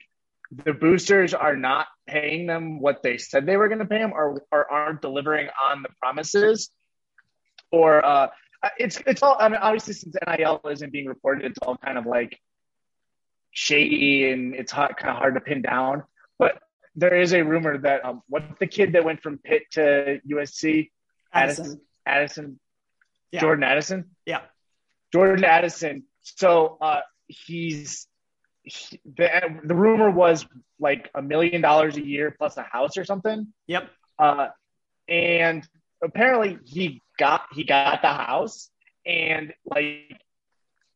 the boosters are not paying them what they said they were going to pay them, or or aren't delivering on the promises, or uh, it's it's all. I mean, obviously, since NIL isn't being reported, it's all kind of like shady and it's hot, kind of hard to pin down. But there is a rumor that um, what's the kid that went from Pitt to USC? Addison. Addison. Addison Yeah. Jordan Addison. Yeah. Jordan Addison. So uh, he's he, the the rumor was like a million dollars a year plus a house or something. Yep. Uh, and apparently he got he got the house and like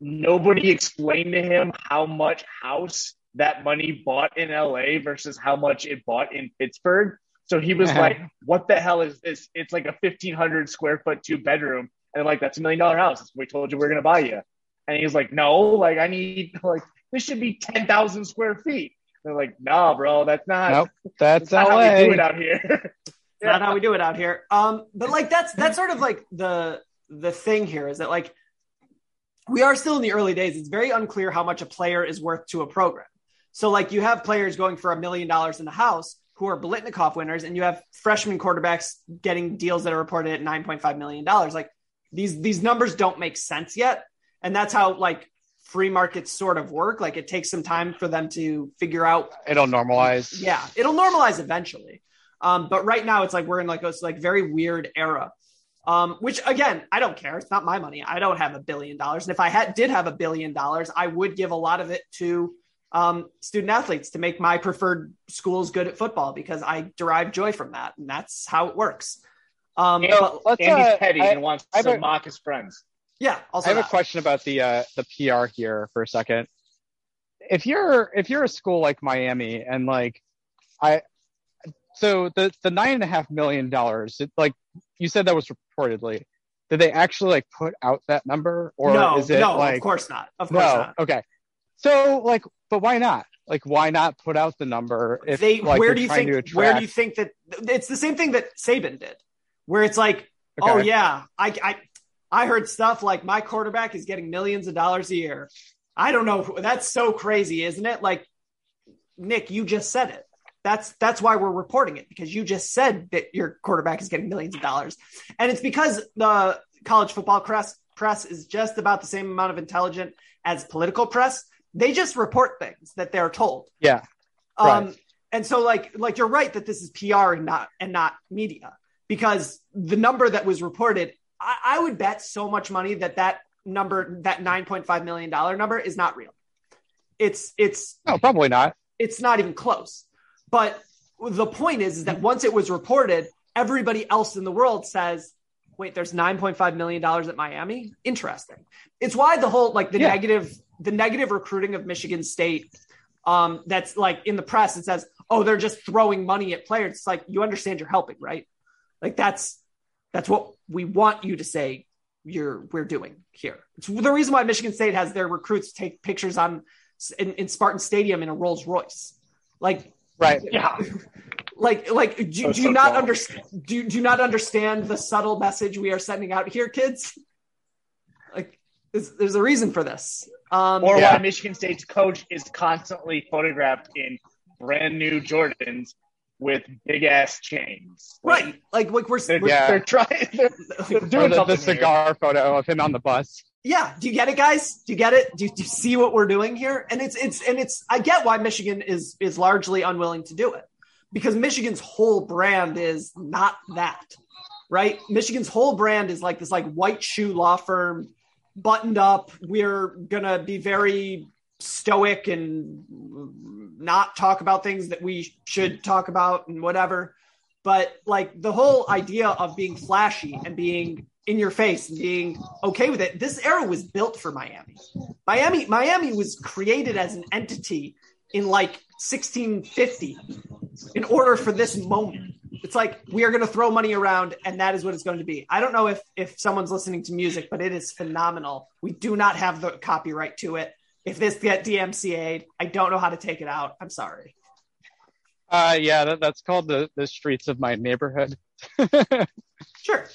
nobody explained to him how much house that money bought in LA versus how much it bought in Pittsburgh. So he was like, "What the hell is this? It's like a fifteen hundred square foot two bedroom." And they're like, "That's a million dollar house. That's what we told you we are gonna buy you." And he's like, "No, like I need [laughs] like this should be ten thousand square feet." They're like, "Nah, bro, that's not. Nope, that's not how we do it out here." [laughs] Not how we do it out here. Um, but like that's that's sort of like the the thing here is that like we are still in the early days. It's very unclear how much a player is worth to a program. So like you have players going for a million dollars in the house who are Biletnikoff winners, and you have freshman quarterbacks getting deals that are reported at nine point five million dollars. Like these these numbers don't make sense yet, and that's how like free markets sort of work. Like it takes some time for them to figure out It'll normalize. yeah, it'll normalize eventually. Um, but right now it's like we're in like this like very weird era. Um, which again, I don't care. It's not my money. I don't have a billion dollars. And if I had did have a billion dollars, I would give a lot of it to um, student athletes to make my preferred schools good at football because I derive joy from that, and that's how it works. Um, And, but let's, and uh, petty I- and wants I to a- mock his friends. yeah, also I have a question about the uh, the PR here for a second. If you're if you're a school like Miami and like I, so the the nine and a half million dollars, it, like you said that was reportedly, did they actually like put out that number or no, is it no, like of course not. Of course no? not. Okay, so like, but why not? Like, why not put out the number if they like, where do you think to where do you think that it's the same thing that Saban did, where it's like, oh yeah, I I I heard stuff like my quarterback is getting millions of dollars a year. I don't know. That's so crazy, isn't it? Like, Nick, you just said it. That's that's why we're reporting it because you just said that your quarterback is getting millions of dollars, and it's because the college football press press is just about the same amount of intelligent as political press. They just report things that they're told. Yeah, Um, Right. and so like like you're right that this is PR and not and not media because the number that was reported, I, I would bet so much money that that number that 9.5 million dollar number is not real. It's it's no, probably not. it's not even close. But the point is, is that once it was reported, everybody else in the world says, wait, there's $9.5 million at Miami. Interesting. It's why the whole like the Yeah. negative, the negative recruiting of Michigan State. Um, that's like in the press, it says, oh, they're just throwing money at players. It's like you understand you're helping, right? Like that's that's what we want you to say you're we're doing here. It's the reason why Michigan State has their recruits take pictures on in, in Spartan Stadium in a Rolls Royce. Like Right. Yeah. [laughs] like like do, That's do you so not understand do, do you not understand the subtle message we are sending out here kids like there's, there's a reason for this um Or Yeah. why Michigan State's coach is constantly photographed in brand new Jordans with big ass chains. right like like we're, They're, we're Yeah. they're trying. They're, they're doing the, something the cigar photo of him on the bus. Yeah. Do you get it guys? Do you get it? Do, do you see what we're doing here? And it's it's and it's i get why michigan is is largely unwilling to do it because michigan's whole brand is not that right? Michigan's whole brand is like this like white shoe law firm buttoned up. We're gonna be very stoic and not talk about things that we should talk about and whatever. But like the whole idea of being flashy and being in your face and being okay with it. This era was built for miami. Miami miami was created as an entity in like 1650 in order for this moment. It's like we are going to throw money around and that is what it's going to be. I don't know if if someone's listening to music but it is phenomenal. We do not have the copyright to it. If this get dmca'd i don't know how to take it out. I'm sorry. Uh, yeah, that, that's called the the streets of my neighborhood. [laughs] sure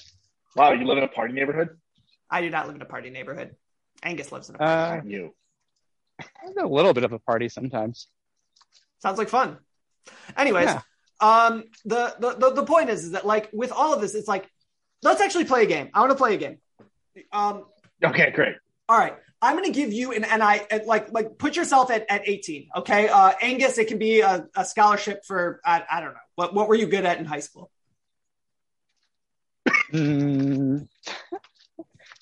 Wow, you live in a party neighborhood? i do not live in a party neighborhood angus lives in a party Uh, You. a little bit of a party sometimes. Sounds like fun. Anyways, Yeah. um, the, the the the point is, is that like with all of this, it's like let's actually play a game. I want to play a game. Um, Okay, great. all right. I'm going to give you an and I like, like put yourself at, at 18. Okay. Uh, Angus, it can be a, a scholarship for, I, I don't know. What, what were you good at in high school? Mm.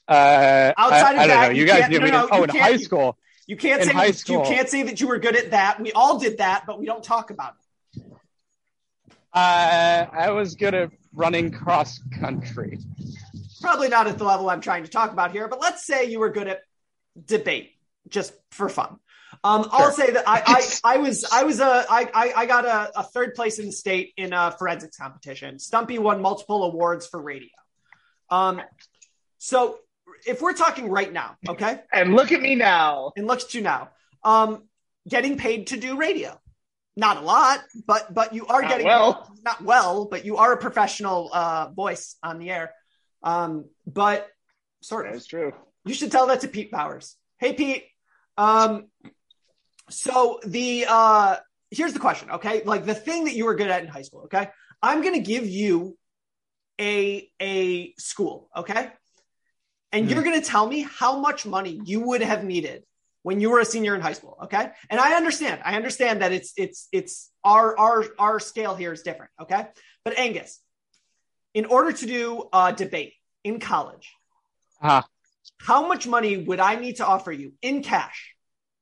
Uh, Outside of I, I don't that, know. you You guys can't- knew no, me. no, oh, in high school. You can't In say, you school. can't say that you were good at that. We all did that, but we don't talk about it. Uh, I was good at running cross country. Probably not at the level I'm trying to talk about here, but let's say you were good at debate just for fun. Um, I'll say that I, I, [laughs] I was I was a I, I, I got a, a third place in the state in a forensics competition. Stumpy won multiple awards for radio. Um, so if we're talking right now, okay, And look at me now. and look at you now, um, getting paid to do radio, not a lot, but but you are Not getting well. not well, but you are a professional uh, voice on the air. Um, but sort of. That's true. You should tell that to Pete Powers. Hey, Pete. Um, so the uh, here's the question. Okay, like the thing that you were good at in high school. Okay, I'm gonna give you a a school. Okay, and you're gonna tell me how much money you would have needed when you were a senior in high school. Okay, and I understand. I understand that it's it's it's our our our scale here is different. Okay, but Angus, in order to do a debate in college Ah, how much money would I need to offer you in cash?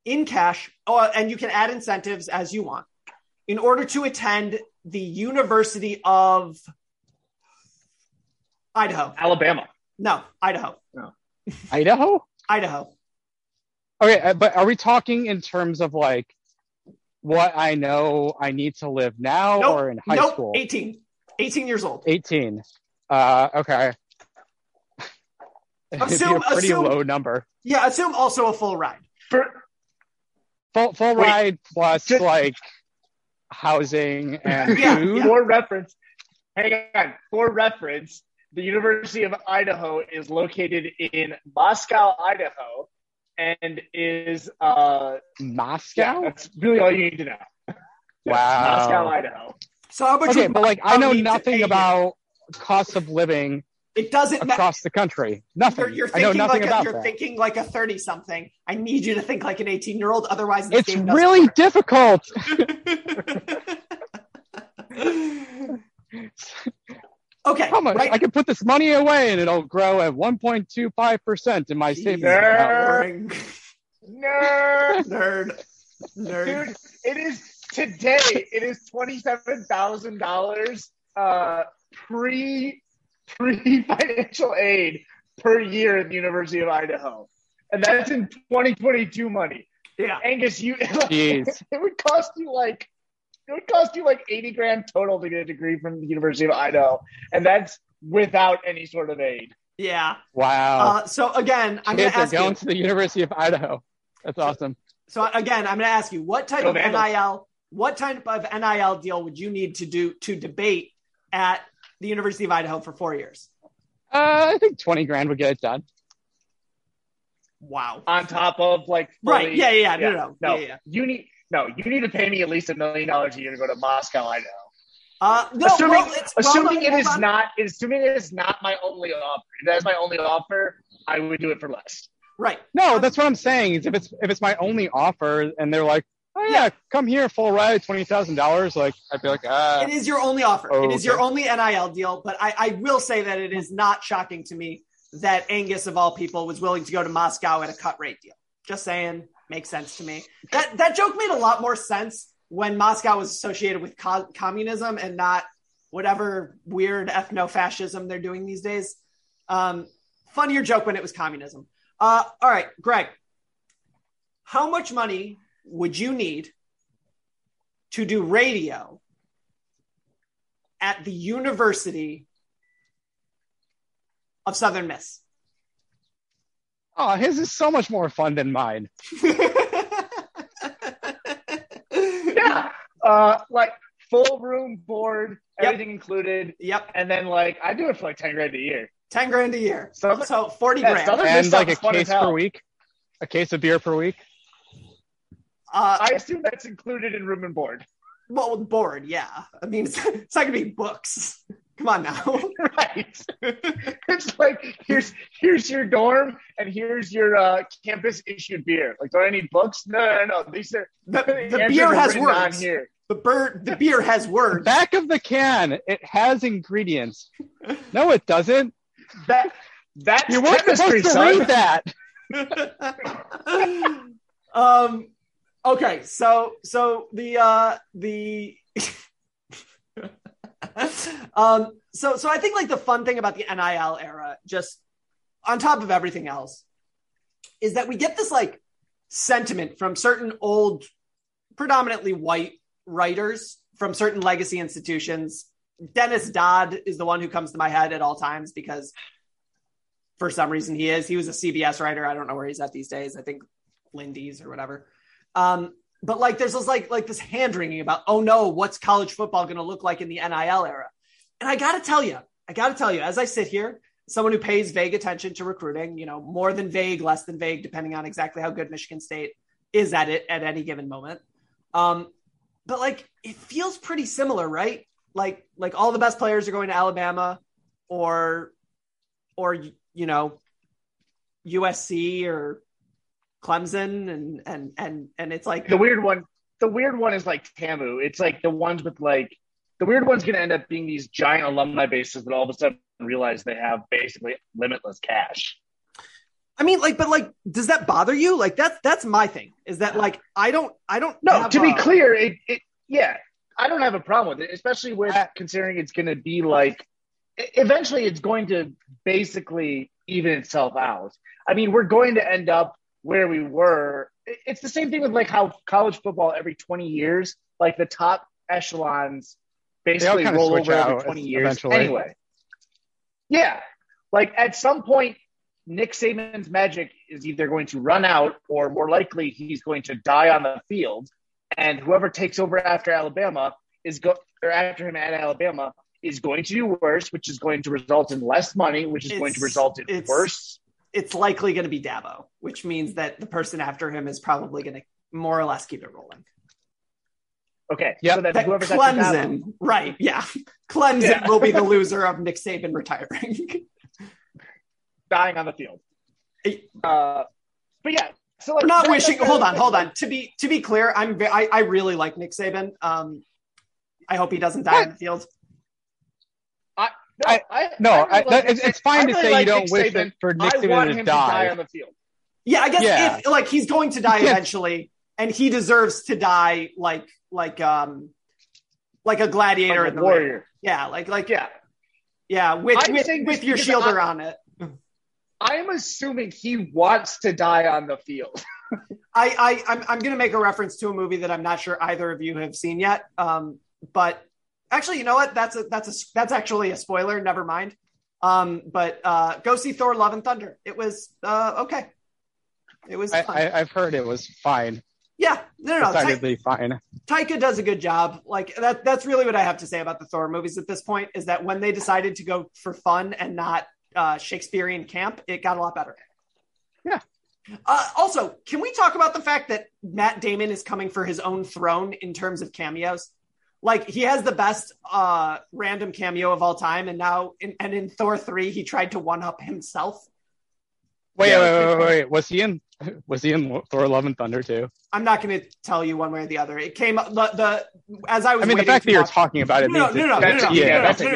In cash, oh, and you can add incentives as you want in order to attend the University of Idaho. Alabama. No, Idaho. No. [laughs] Idaho. Idaho. Okay, uh, but are we talking in terms of like what I know I need to live now, Nope. or in high nope. school? 18. 18 years old. Eighteen. Uh, okay. [laughs] It'd be Assume- a pretty assume- low number. Yeah, assume also a full ride. For, Full full Wait, ride plus just- like housing and Yeah, food. yeah. for reference, hang on. For reference, the University of Idaho is located in Moscow, Idaho, and is uh Moscow. yeah, that's really all you need to know. Wow. Moscow, Idaho. So how much Okay, would but like I know need to pay nothing about cost of living it doesn't matter. across the country. Nothing. You're, you're I know thinking nothing like a, you're that. thinking like a 30 something. I need you to think like an 18 year old. Otherwise, it's really work. difficult. [laughs] okay. How much? right- I can put this money away and it'll grow at 1.25% in my savings Jesus, account. Nerd. [laughs] Nerd. Nerd. Dude, it is today. It is twenty seven thousand dollars uh, pre pre [laughs] financial aid per year at the University of Idaho, and that's in twenty twenty two money. Yeah. Angus, you [laughs] Jeez. it would cost you like it would cost you like eighty grand total to get a degree from the University of Idaho, and that's without any sort of aid. Yeah. Wow. Uh, so again, I'm gonna are ask going you. to the University of Idaho. That's awesome. So again, I'm going to ask you what type Go of Vandals. NIL, what type of NIL deal would you need to do to debate at the University of Idaho for four years? Uh, I think 20 grand would get it done. Wow. On top of like Right. fully- Yeah. Yeah. yeah. No. No. no. Yeah. yeah. You need no. You need to pay me at least a million dollars a year to go to Moscow, Idaho. Uh, no. assuming well, it's, well, assuming no, it on. not assuming it is not my only offer. If that is my only offer, I would do it for less. right. No, that's what I'm saying. Is if it's if it's my only offer and they're like, oh yeah, come here, full ride, twenty thousand dollars, like I'd be like, ah, It is your only offer. Oh, it is your only NIL deal. But I, I will say that it is not shocking to me that Angus, of all people, was willing to go to Moscow at a cut rate deal. Just saying, makes sense to me. That that joke made a lot more sense when Moscow was associated with co- communism and not whatever weird ethno fascism they're doing these days. Um, funnier joke when it was communism. Uh, all right, Greg, how much money would you need to do radio at the University of Southern Miss? oh, his is so much more fun than mine. [laughs] Yeah. Uh, like full room board, Yep. everything included, Yep, and then like I do it for like ten grand a year. ten grand a year. So- So forty Yeah, grand. Southern- And like a sounds fun as case per week, a case of beer per week. Uh, I assume that's included in room and board. well, board, yeah. I mean, it's, it's not gonna be books. [laughs] Come on now. [laughs] Right. [laughs] it's like here's here's your dorm and here's your uh, campus issued beer. Like, do I need books? No, no, no. These are The, the answers beer has written on words. here. The bird, the beer has The words. back of the can, it has ingredients. No, it doesn't. That that's You weren't chemistry, supposed to son. read that. um. Okay, so so the uh the [laughs] um so so I think like the fun thing about the NIL era, just on top of everything else, is that we get this like sentiment from certain old, predominantly white writers from certain legacy institutions. Dennis Dodd is the one who comes to my head at all times because for some reason he is. He was a CBS writer. I don't know where he's at these days. I think Lindy's or whatever. Um, but like there's this like like this hand wringing about oh no, what's college football going to look like in the NIL era? And I got to tell you, I got to tell you, as I sit here, someone who pays vague attention to recruiting, you know, more than vague, less than vague, depending on exactly how good Michigan State is at it at any given moment. Um, but like it feels pretty similar, right? Like like all the best players are going to Alabama or or you know USC or Clemson and and and and it's like The weird one. The weird one is like Tamu. It's like the ones with like the weird one's going to end up being these giant alumni bases that all of a sudden realize they have basically limitless cash. I mean, like, but like, does that bother you? Like, that's that's my thing. Is that like I don't I don't No, to be a- clear, it, it yeah, I don't have a problem with it, especially with considering it's going to be like eventually it's going to basically even itself out. I mean, we're going to end up where we were. It's the same thing with like how college football every 20 years, like the top echelons basically roll over every 20 years eventually. anyway. Yeah. Like at some point Nick Saban's magic is either going to run out or more likely he's going to die on the field. And whoever takes over after Alabama is go or after him at Alabama is going to do worse, which is going to result in less money, which is going to result in worse. It's likely going to be Dabo, which means that the person after him is probably going to more or less keep it rolling. Okay. Yep. So then That whoever's after Dabo- right? Yeah, Clemson Yeah. will be the [laughs] loser of Nick Saban retiring. dying on the field. Uh, but yeah, so like We're not wishing. Hold on, hold on. To be to be clear, I'm I, I really like Nick Saban. Um, I hope he doesn't die on the field. I, no, I- I, No, I really I, like it's, it's fine I to really say like you don't Nick wish Saban. it for Nick I want Saban him to to die die. on the field. Yeah, I guess Yeah. if like he's going to die eventually, and he deserves to die like like um like a gladiator Like a in the warrior. ring. Yeah, like like Yeah. yeah, with I'm with, with your because shielder on it. I am assuming he wants to die on the field. [laughs] I, I I'm I'm gonna make a reference to a movie that I'm not sure either of you have seen yet. Um, but actually, you know what? That's a that's a that's actually a spoiler. Never mind. Um, but uh, go see Thor: Love and Thunder. It was uh okay. It was I, I, i've heard it was fine. yeah. No, no, Decidedly fine. Taika does a good job. Like that that's really what I have to say about the Thor movies at this point is that when they decided to go for fun and not uh, Shakespearean camp, it got a lot better. Yeah. Uh, also, can we talk about the fact that Matt Damon is coming for his own throne in terms of cameos? Like he has the best uh, random cameo of all time, and now in, and in Thor three, he tried to one up himself. Wait, Yeah, wait, wait, wait, wait. Was he in? [laughs] Was he in Thor: Love and Thunder too? I'm not going to tell you one way or the other. It came the, the as I was. I mean, the fact that you're watch- talking about it No, no, it- no, no, no, no, yeah, no, that's no, a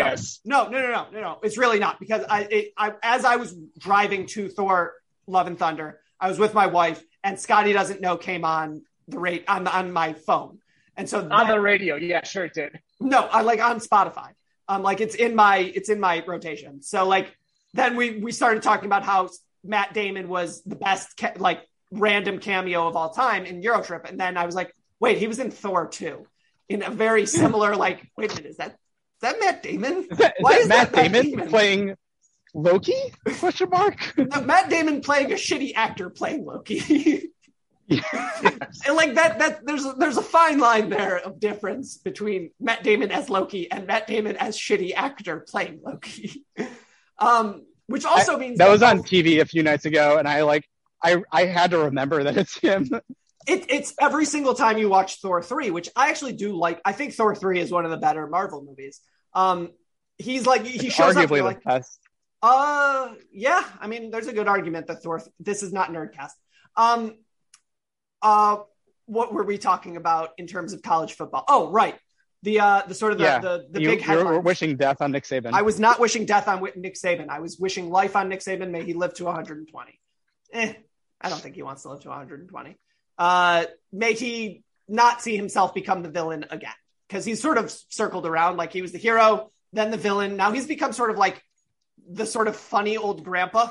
no. No, no, no, no, no, no. It's really not because I, it, I, as I was driving to Thor: Love and Thunder, I was with my wife, and Scotty doesn't know came on the rate on on my phone, and so on the radio. Yeah, sure it did. no, I like on Spotify. Um, like it's in my it's in my rotation. So like then we we started talking about how Matt Damon was the best ca- like random cameo of all time in Eurotrip, and then I was like, wait, he was in Thor too, in a very similar [laughs] like. Wait a minute, is that is that Matt Damon? Is that, Why that is Matt that Matt Damon, Damon? playing Loki? Question mark. [laughs] No, Matt Damon playing a shitty actor playing Loki. [laughs] [laughs] and like that that there's a, there's a fine line there of difference between Matt Damon as Loki and Matt Damon as shitty actor playing Loki. [laughs] um which also means that was on TV a few nights ago, and I like I I had to remember that it's him. it, it's every single time you watch Thor three, which I actually do like. I think Thor three is one of the better Marvel movies. Um, he's like he It's shows up. arguably the like, best. uh, yeah. I mean, there's a good argument that Thor. This is not nerdcast. Um, uh, what were we talking about in terms of college football? Oh, right. The uh, the sort of the yeah, the, the you, big you headline. were wishing death on Nick Saban. I was not wishing death on Nick Saban. I was wishing life on Nick Saban. May he live to 120. Eh, I don't think he wants to live to 120. Uh, may he not see himself become the villain again because he's sort of circled around like he was the hero, then the villain. Now he's become sort of like the sort of funny old grandpa,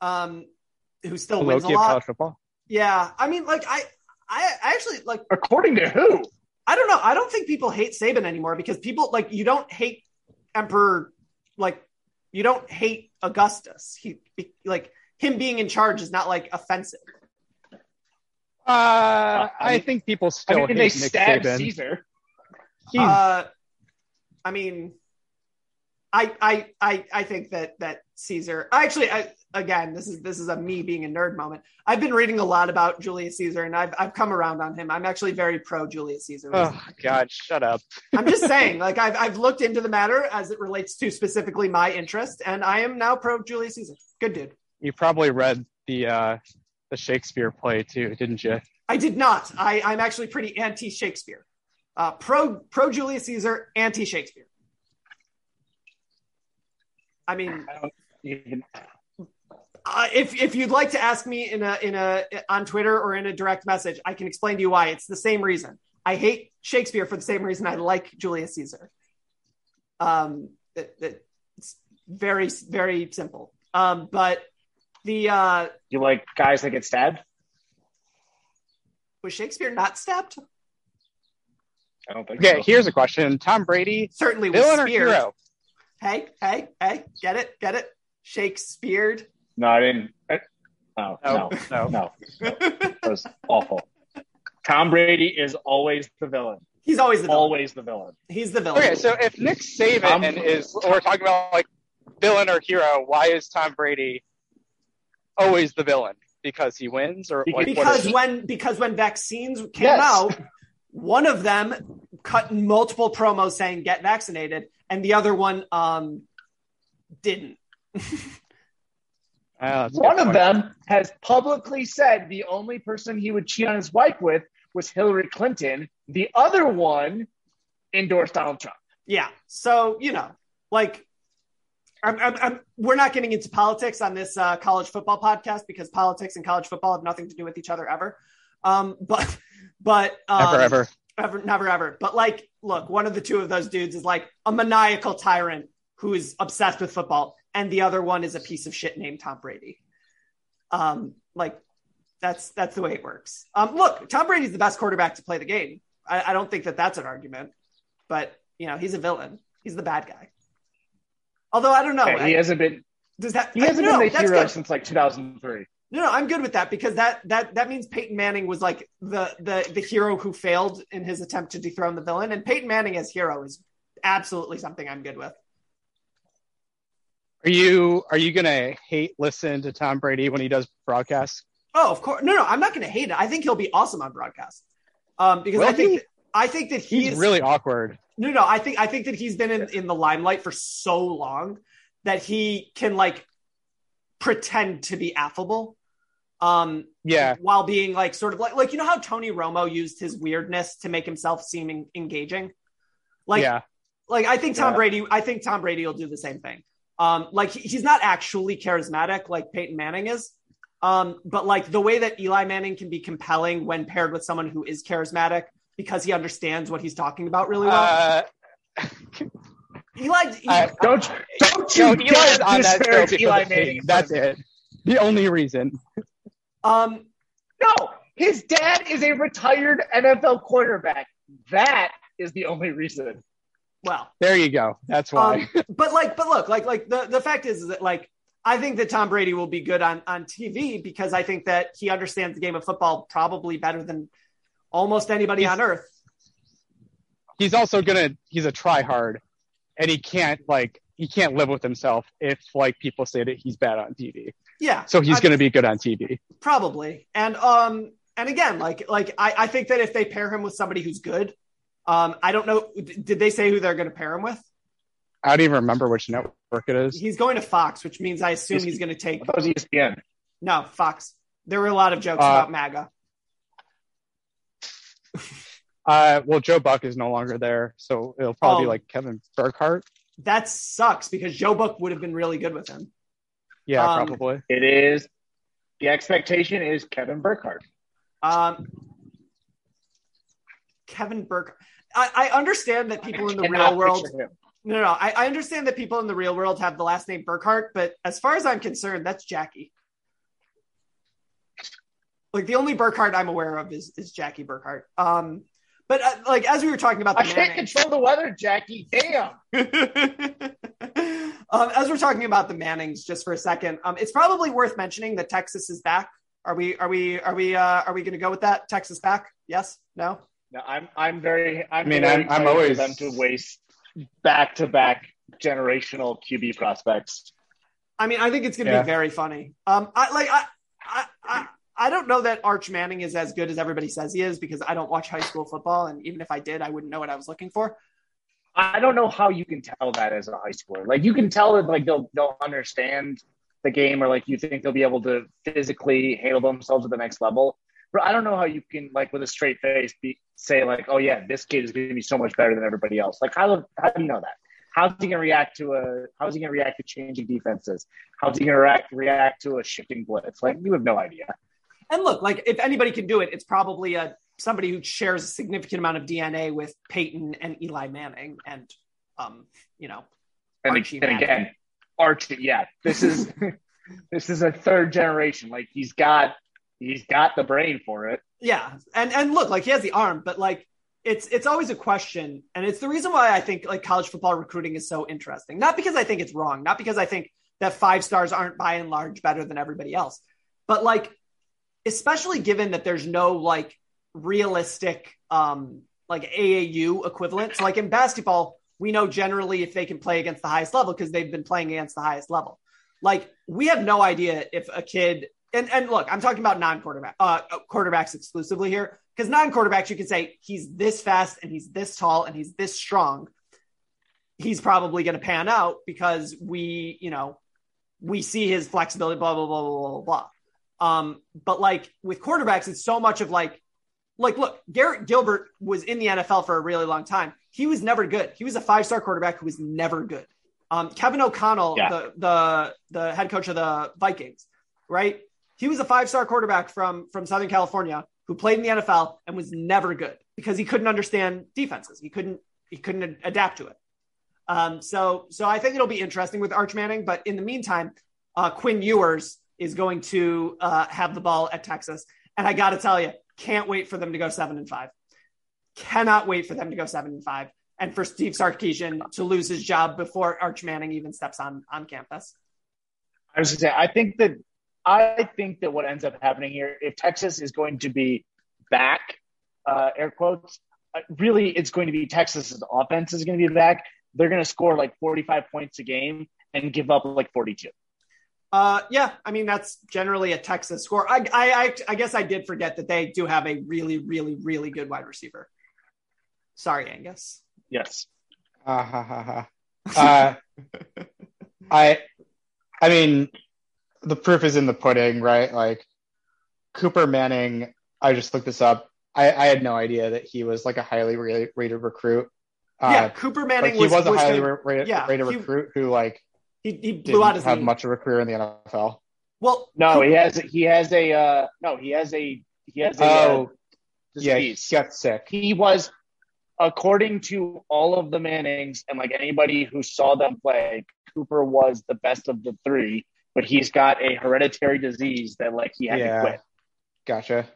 um, who still wins a lot. college football. Yeah, I mean, like I, I, I actually like. According to who? I don't know. I don't think people hate Saban anymore because people like you don't hate Emperor, like you don't hate Augustus. He like him being in charge is not like offensive. Uh, I I mean- think people I still mean, hate they Nick stabbed Saban. Caesar. Uh, I mean, I, I, I, I think that that Caesar. Actually, I again, this is this is a me being a nerd moment. I've been reading a lot about Julius Caesar, and I've I've come around on him. I'm actually very pro Julius Caesar. oh God, shut up. [laughs] I'm just saying, like I've I've looked into the matter as it relates to specifically my interest, and I am now pro Julius Caesar. Good dude. You probably read the uh, the Shakespeare play too, didn't you? I did not. I, I'm actually pretty anti Shakespeare. Uh, pro pro Julius Caesar, anti Shakespeare. I mean, I don't even. Uh, if if you'd like to ask me in a in a on Twitter or in a direct message, I can explain to you why. It's the same reason. I hate Shakespeare for the same reason I like Julius Caesar. Um, it, it- it's very very simple. Um, but the uh, You like guys that get stabbed? was Shakespeare not stabbed? I don't think Okay, so. here's a question: Tom Brady, Certainly was villain or hero? Hey, hey, hey, get it, get it. Shakespeare'd. No, I didn't. I, oh, No, no, no. no. That was awful. Tom Brady is always the villain. He's always the villain. Always the villain. He's the villain. Okay, so if Nick Saban Tom- is, we're talking about like villain or hero, why is Tom Brady always the villain? Because he wins, or like, because when because when vaccines came Yes. out, one of them cut multiple promos saying "get vaccinated," and the other one um didn't. [laughs] That's a good One of them has publicly said the only person he would cheat on his wife with was Hillary Clinton. The other one endorsed Donald Trump. Yeah. So, you know, like, I'm, I'm, I'm, we're not getting into politics on this uh, college football podcast because politics and college football have nothing to do with each other ever. Um, but, but, um, Never ever. ever, never, ever. But like, look, one of the two of those dudes is like a maniacal tyrant who is obsessed with football, and the other one is a piece of shit named Tom Brady. Um, like, that's that's the way it works. Um, look, Tom Brady's the best quarterback to play the game. I, I don't think that that's an argument, but you know, he's a villain. He's the bad guy. Although I don't know, Okay, he I- hasn't been does that he hasn't no, been the hero good. since like 2003. No, no, I'm good with that because that that that means Peyton Manning was like the the the hero who failed in his attempt to dethrone the villain, and Peyton Manning as hero is absolutely something I'm good with. Are you are you gonna hate listen to Tom Brady when he does broadcasts? Oh, of course. No, no, I'm not going to hate it. I think he'll be awesome on broadcast. Um, because Will I think he? I think that he He's is really awkward. no, no. I think I think that he's been in, in the limelight for so long that he can like pretend to be affable. Um, Yeah, while being like sort of like like you know how Tony Romo used his weirdness to make himself seem en- engaging. Like yeah. like I think Tom Yeah. Brady I think Tom Brady will do the same thing. Um like he- he's not actually charismatic like Peyton Manning is. Um but like the way that Eli Manning can be compelling when paired with someone who is charismatic because he understands what he's talking about really well. Uh, [laughs] Eli, I- Don't don't no, you Eli's dare on that show disparage because Eli of Manning. That's it. The only reason. um No, his dad is a retired NFL quarterback. That is the only reason. Well There you go. That's why. Um, but like, but look, like, like the, the fact is, is that like, I think that Tom Brady will be good on, on TV because I think that he understands the game of football probably better than almost anybody He's- on earth. he's also gonna he's a try hard, and he can't like he can't live with himself if like people say that he's bad on TV. Yeah. So he's I- gonna be good on TV. probably. And, um, and again, like like I, I think that if they pair him with somebody who's good, um, I don't know. Did they say who they're going to pair him with? I don't even remember which network it is. He's going to Fox, which means I assume he's going to take. I thought it was ESPN. No, Fox. There were a lot of jokes Uh, about MAGA. [laughs] Uh, well, Joe Buck is no longer there, so it'll probably Oh. be like Kevin Burkhardt. That sucks because Joe Buck would have been really good with him. Yeah, Um, probably. It is. The expectation is Kevin Burkhardt. Um, Kevin Burke. I, I understand that people in the real world. No, no, I, I understand that people in the real world have the last name Burkhart, but as far as I'm concerned, that's Jackie. Like the only Burkhart I'm aware of is is Jackie Burkhart. Um, but uh, like as we were talking about I the can't Mannings, control the weather, Jackie. Damn. [laughs] um, as we're talking about the Mannings, just for a second, um, it's probably worth mentioning that Texas is back. Are we? Are we? Are we? Uh, are we going to go with that? Texas back? Yes? No? No, I'm I'm very I'm I mean, very I'm- I'm always- them to waste back to back generational QB prospects. I mean, I think it's going to Yeah. be very funny. Um, I like I, I I I don't know that Arch Manning is as good as everybody says he is because I don't watch high school football, and even if I did, I wouldn't know what I was looking for. I don't know how you can tell that as a high schooler. Like you can tell that like they'll they'll understand the game or like you think they'll be able to physically handle themselves at the next level. But I don't know how you can like with a straight face be, say like, oh yeah, this kid is going to be so much better than everybody else. Like how how do you know that? How's he going to react to a how's he going to react to changing defenses? How's he going to react react to a shifting blitz? Like you have no idea. And look, like if anybody can do it, it's probably a somebody who shares a significant amount of DNA with Peyton and Eli Manning, and um, you know, And, Archie and Manning. again, Archie, yeah, this is [laughs] this is a third generation. Like he's got he's got the brain for it. Yeah, and and look, like he has the arm, but like it's it's always a question, and it's the reason why I think like college football recruiting is so interesting. Not because I think it's wrong, not because I think that five stars aren't by and large better than everybody else, but like especially given that there's no like realistic um like AAU equivalent. So like in basketball, we know generally if they can play against the highest level because they've been playing against the highest level. Like we have no idea if a kid and and look, I'm talking about non-quarterback uh quarterbacks exclusively here because non-quarterbacks you can say he's this fast and he's this tall and he's this strong. He's probably going to pan out because we, you know, we see his flexibility blah blah blah blah blah blah. Um but like with quarterbacks it's so much of like like look, Garrett Gilbert was in the NFL for a really long time. He was never good. He was a five-star quarterback who was never good. Um, Kevin O'Connell, Yeah. the the the head coach of the Vikings, right? He was a five-star quarterback from from Southern California who played in the NFL and was never good because he couldn't understand defenses. He couldn't he couldn't adapt to it. Um, so so I think it'll be interesting with Arch Manning, but in the meantime, uh, Quinn Ewers is going to uh, have the ball at Texas, and I got to tell you, can't wait for them to go seven and five. Cannot wait for them to go seven and five, and for Steve Sarkisian to lose his job before Arch Manning even steps on on campus. I was going to say, I think that I think that what ends up happening here, if Texas is going to be back, uh, air quotes, uh, really, it's going to be Texas's offense is going to be back. They're going to score like 45 points a game and give up like 42. Uh, yeah, I mean that's generally a Texas score. I, I, I, I guess I did forget that they do have a really, really, really good wide receiver. Sorry, Angus. Yes. Ah, ha, ha, ha. Uh, [laughs] I, I mean, the proof is in the pudding, right? Like Cooper Manning. I just looked this up. I, I had no idea that he was like a highly ra- rated recruit. Uh, yeah, Cooper Manning like he was, a was highly gonna- rated, yeah, rated he- recruit who like He, he blew didn't out his have knee. much of a career in the NFL. Well, No, Cooper- he has he has a uh, no, he has a he has a uh, Oh, yeah, he disease. got sick. he was according to all of the Mannings and like anybody who saw them play, Cooper was the best of the three, but he's got a hereditary disease that like he had Yeah. to quit. Gotcha.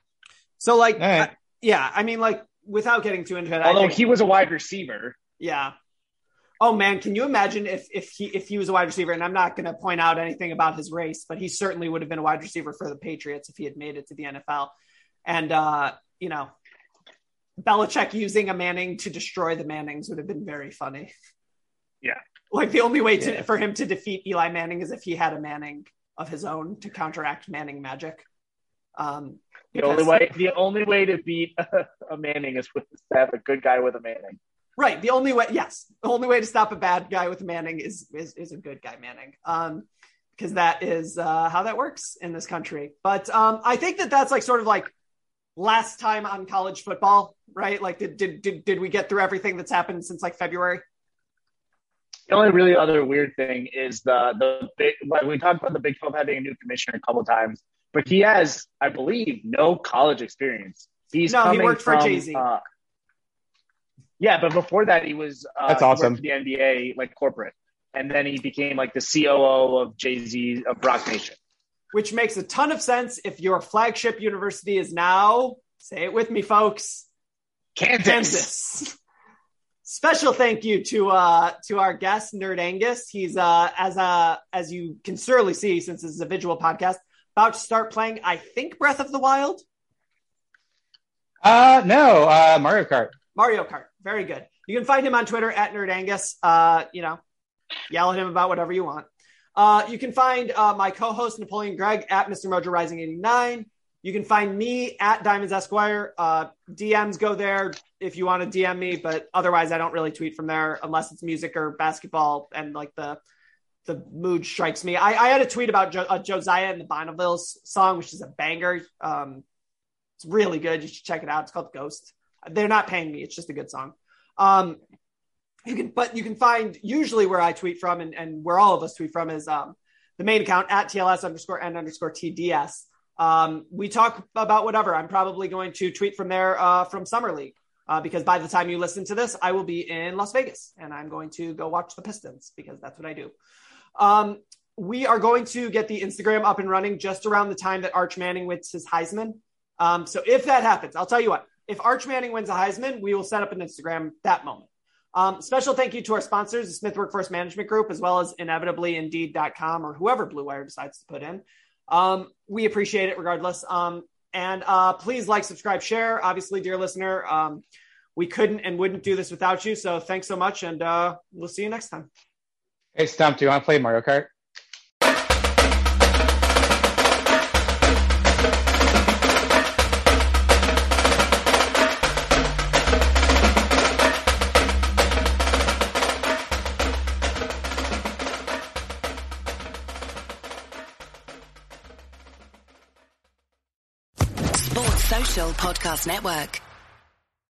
So like, All right. I- yeah, I mean, like, without getting too into it, Although think, he was a wide receiver. yeah. Oh man, can you imagine if if he if he was a wide receiver? And I'm not going to point out anything about his race, but he certainly would have been a wide receiver for the Patriots if he had made it to the NFL. And uh, you know, Belichick using a Manning to destroy the Mannings would have been very funny. Yeah. Like the only way to Yeah. for him to defeat Eli Manning is if he had a Manning of his own to counteract Manning magic. Um, The only way, the only way to beat a, [laughs] a Manning is with to have a good guy with a Manning. Right. The only way, yes, the only way to stop a bad guy with Manning is is, is a good guy Manning. Um, because that is uh, how that works in this country. But um, I think that that's like sort of like last time on college football, right? Like, did did did, did we get through everything that's happened since like February? The only really other weird thing is the the big. Like we talked about the Big Twelve having a new commissioner a couple times, but he has, I believe, no college experience. He's No, he coming worked for Jay-Z. Uh, yeah, but before that, he was uh, That's awesome. for the NBA, like corporate, and then he became like the COO of Jay Z of Roc Nation. Which makes a ton of sense if your flagship university is now, say it with me, folks, Kansas. Kansas. Special thank you to uh to our guest Nerd Angus. He's uh as uh as you can surely see since this is a visual podcast about to start playing I think Breath of the Wild, Uh, no, uh, Mario Kart. Mario Kart. Very good. You can find him on Twitter at Nerd Angus. Uh, you know, yell at him about whatever you want. Uh, you can find uh, my co-host Napoleon Gregg at Mr. Mojo Rising 89. You can find me at Diamonds Esquire. Uh, DMs go there if you want to DM me, but otherwise I don't really tweet from there unless it's music or basketball and like the the mood strikes me. I, I had a tweet about jo- uh, Josiah and the Bonnevilles song, which is a banger. Um, it's really good. You should check it out. It's called Ghost. They're not paying me. It's just a good song. Um, you can, but you can find usually where I tweet from and, and where all of us tweet from is um, the main account at TLS underscore N underscore TDS. Um, we talk about whatever. I'm probably going to tweet from there uh, from Summer League uh, because by the time you listen to this, I will be in Las Vegas and I'm going to go watch the Pistons because that's what I do. Um, we are going to get the Instagram up and running just around the time that Arch Manning wins his Heisman. Um, so if that happens, I'll tell you what, if Arch Manning wins a Heisman, we will set up an Instagram that moment. Um, special thank you to our sponsors, the Smith Workforce Management Group, as well as inevitably Indeed.com or whoever Blue Wire decides to put in. Um, we appreciate it regardless. Um, and uh, please like, subscribe, share. Obviously, dear listener, um, we couldn't and wouldn't do this without you. So thanks so much, and uh, we'll see you next time. Hey, Stump, do you want to play Mario Kart? Podcast Network.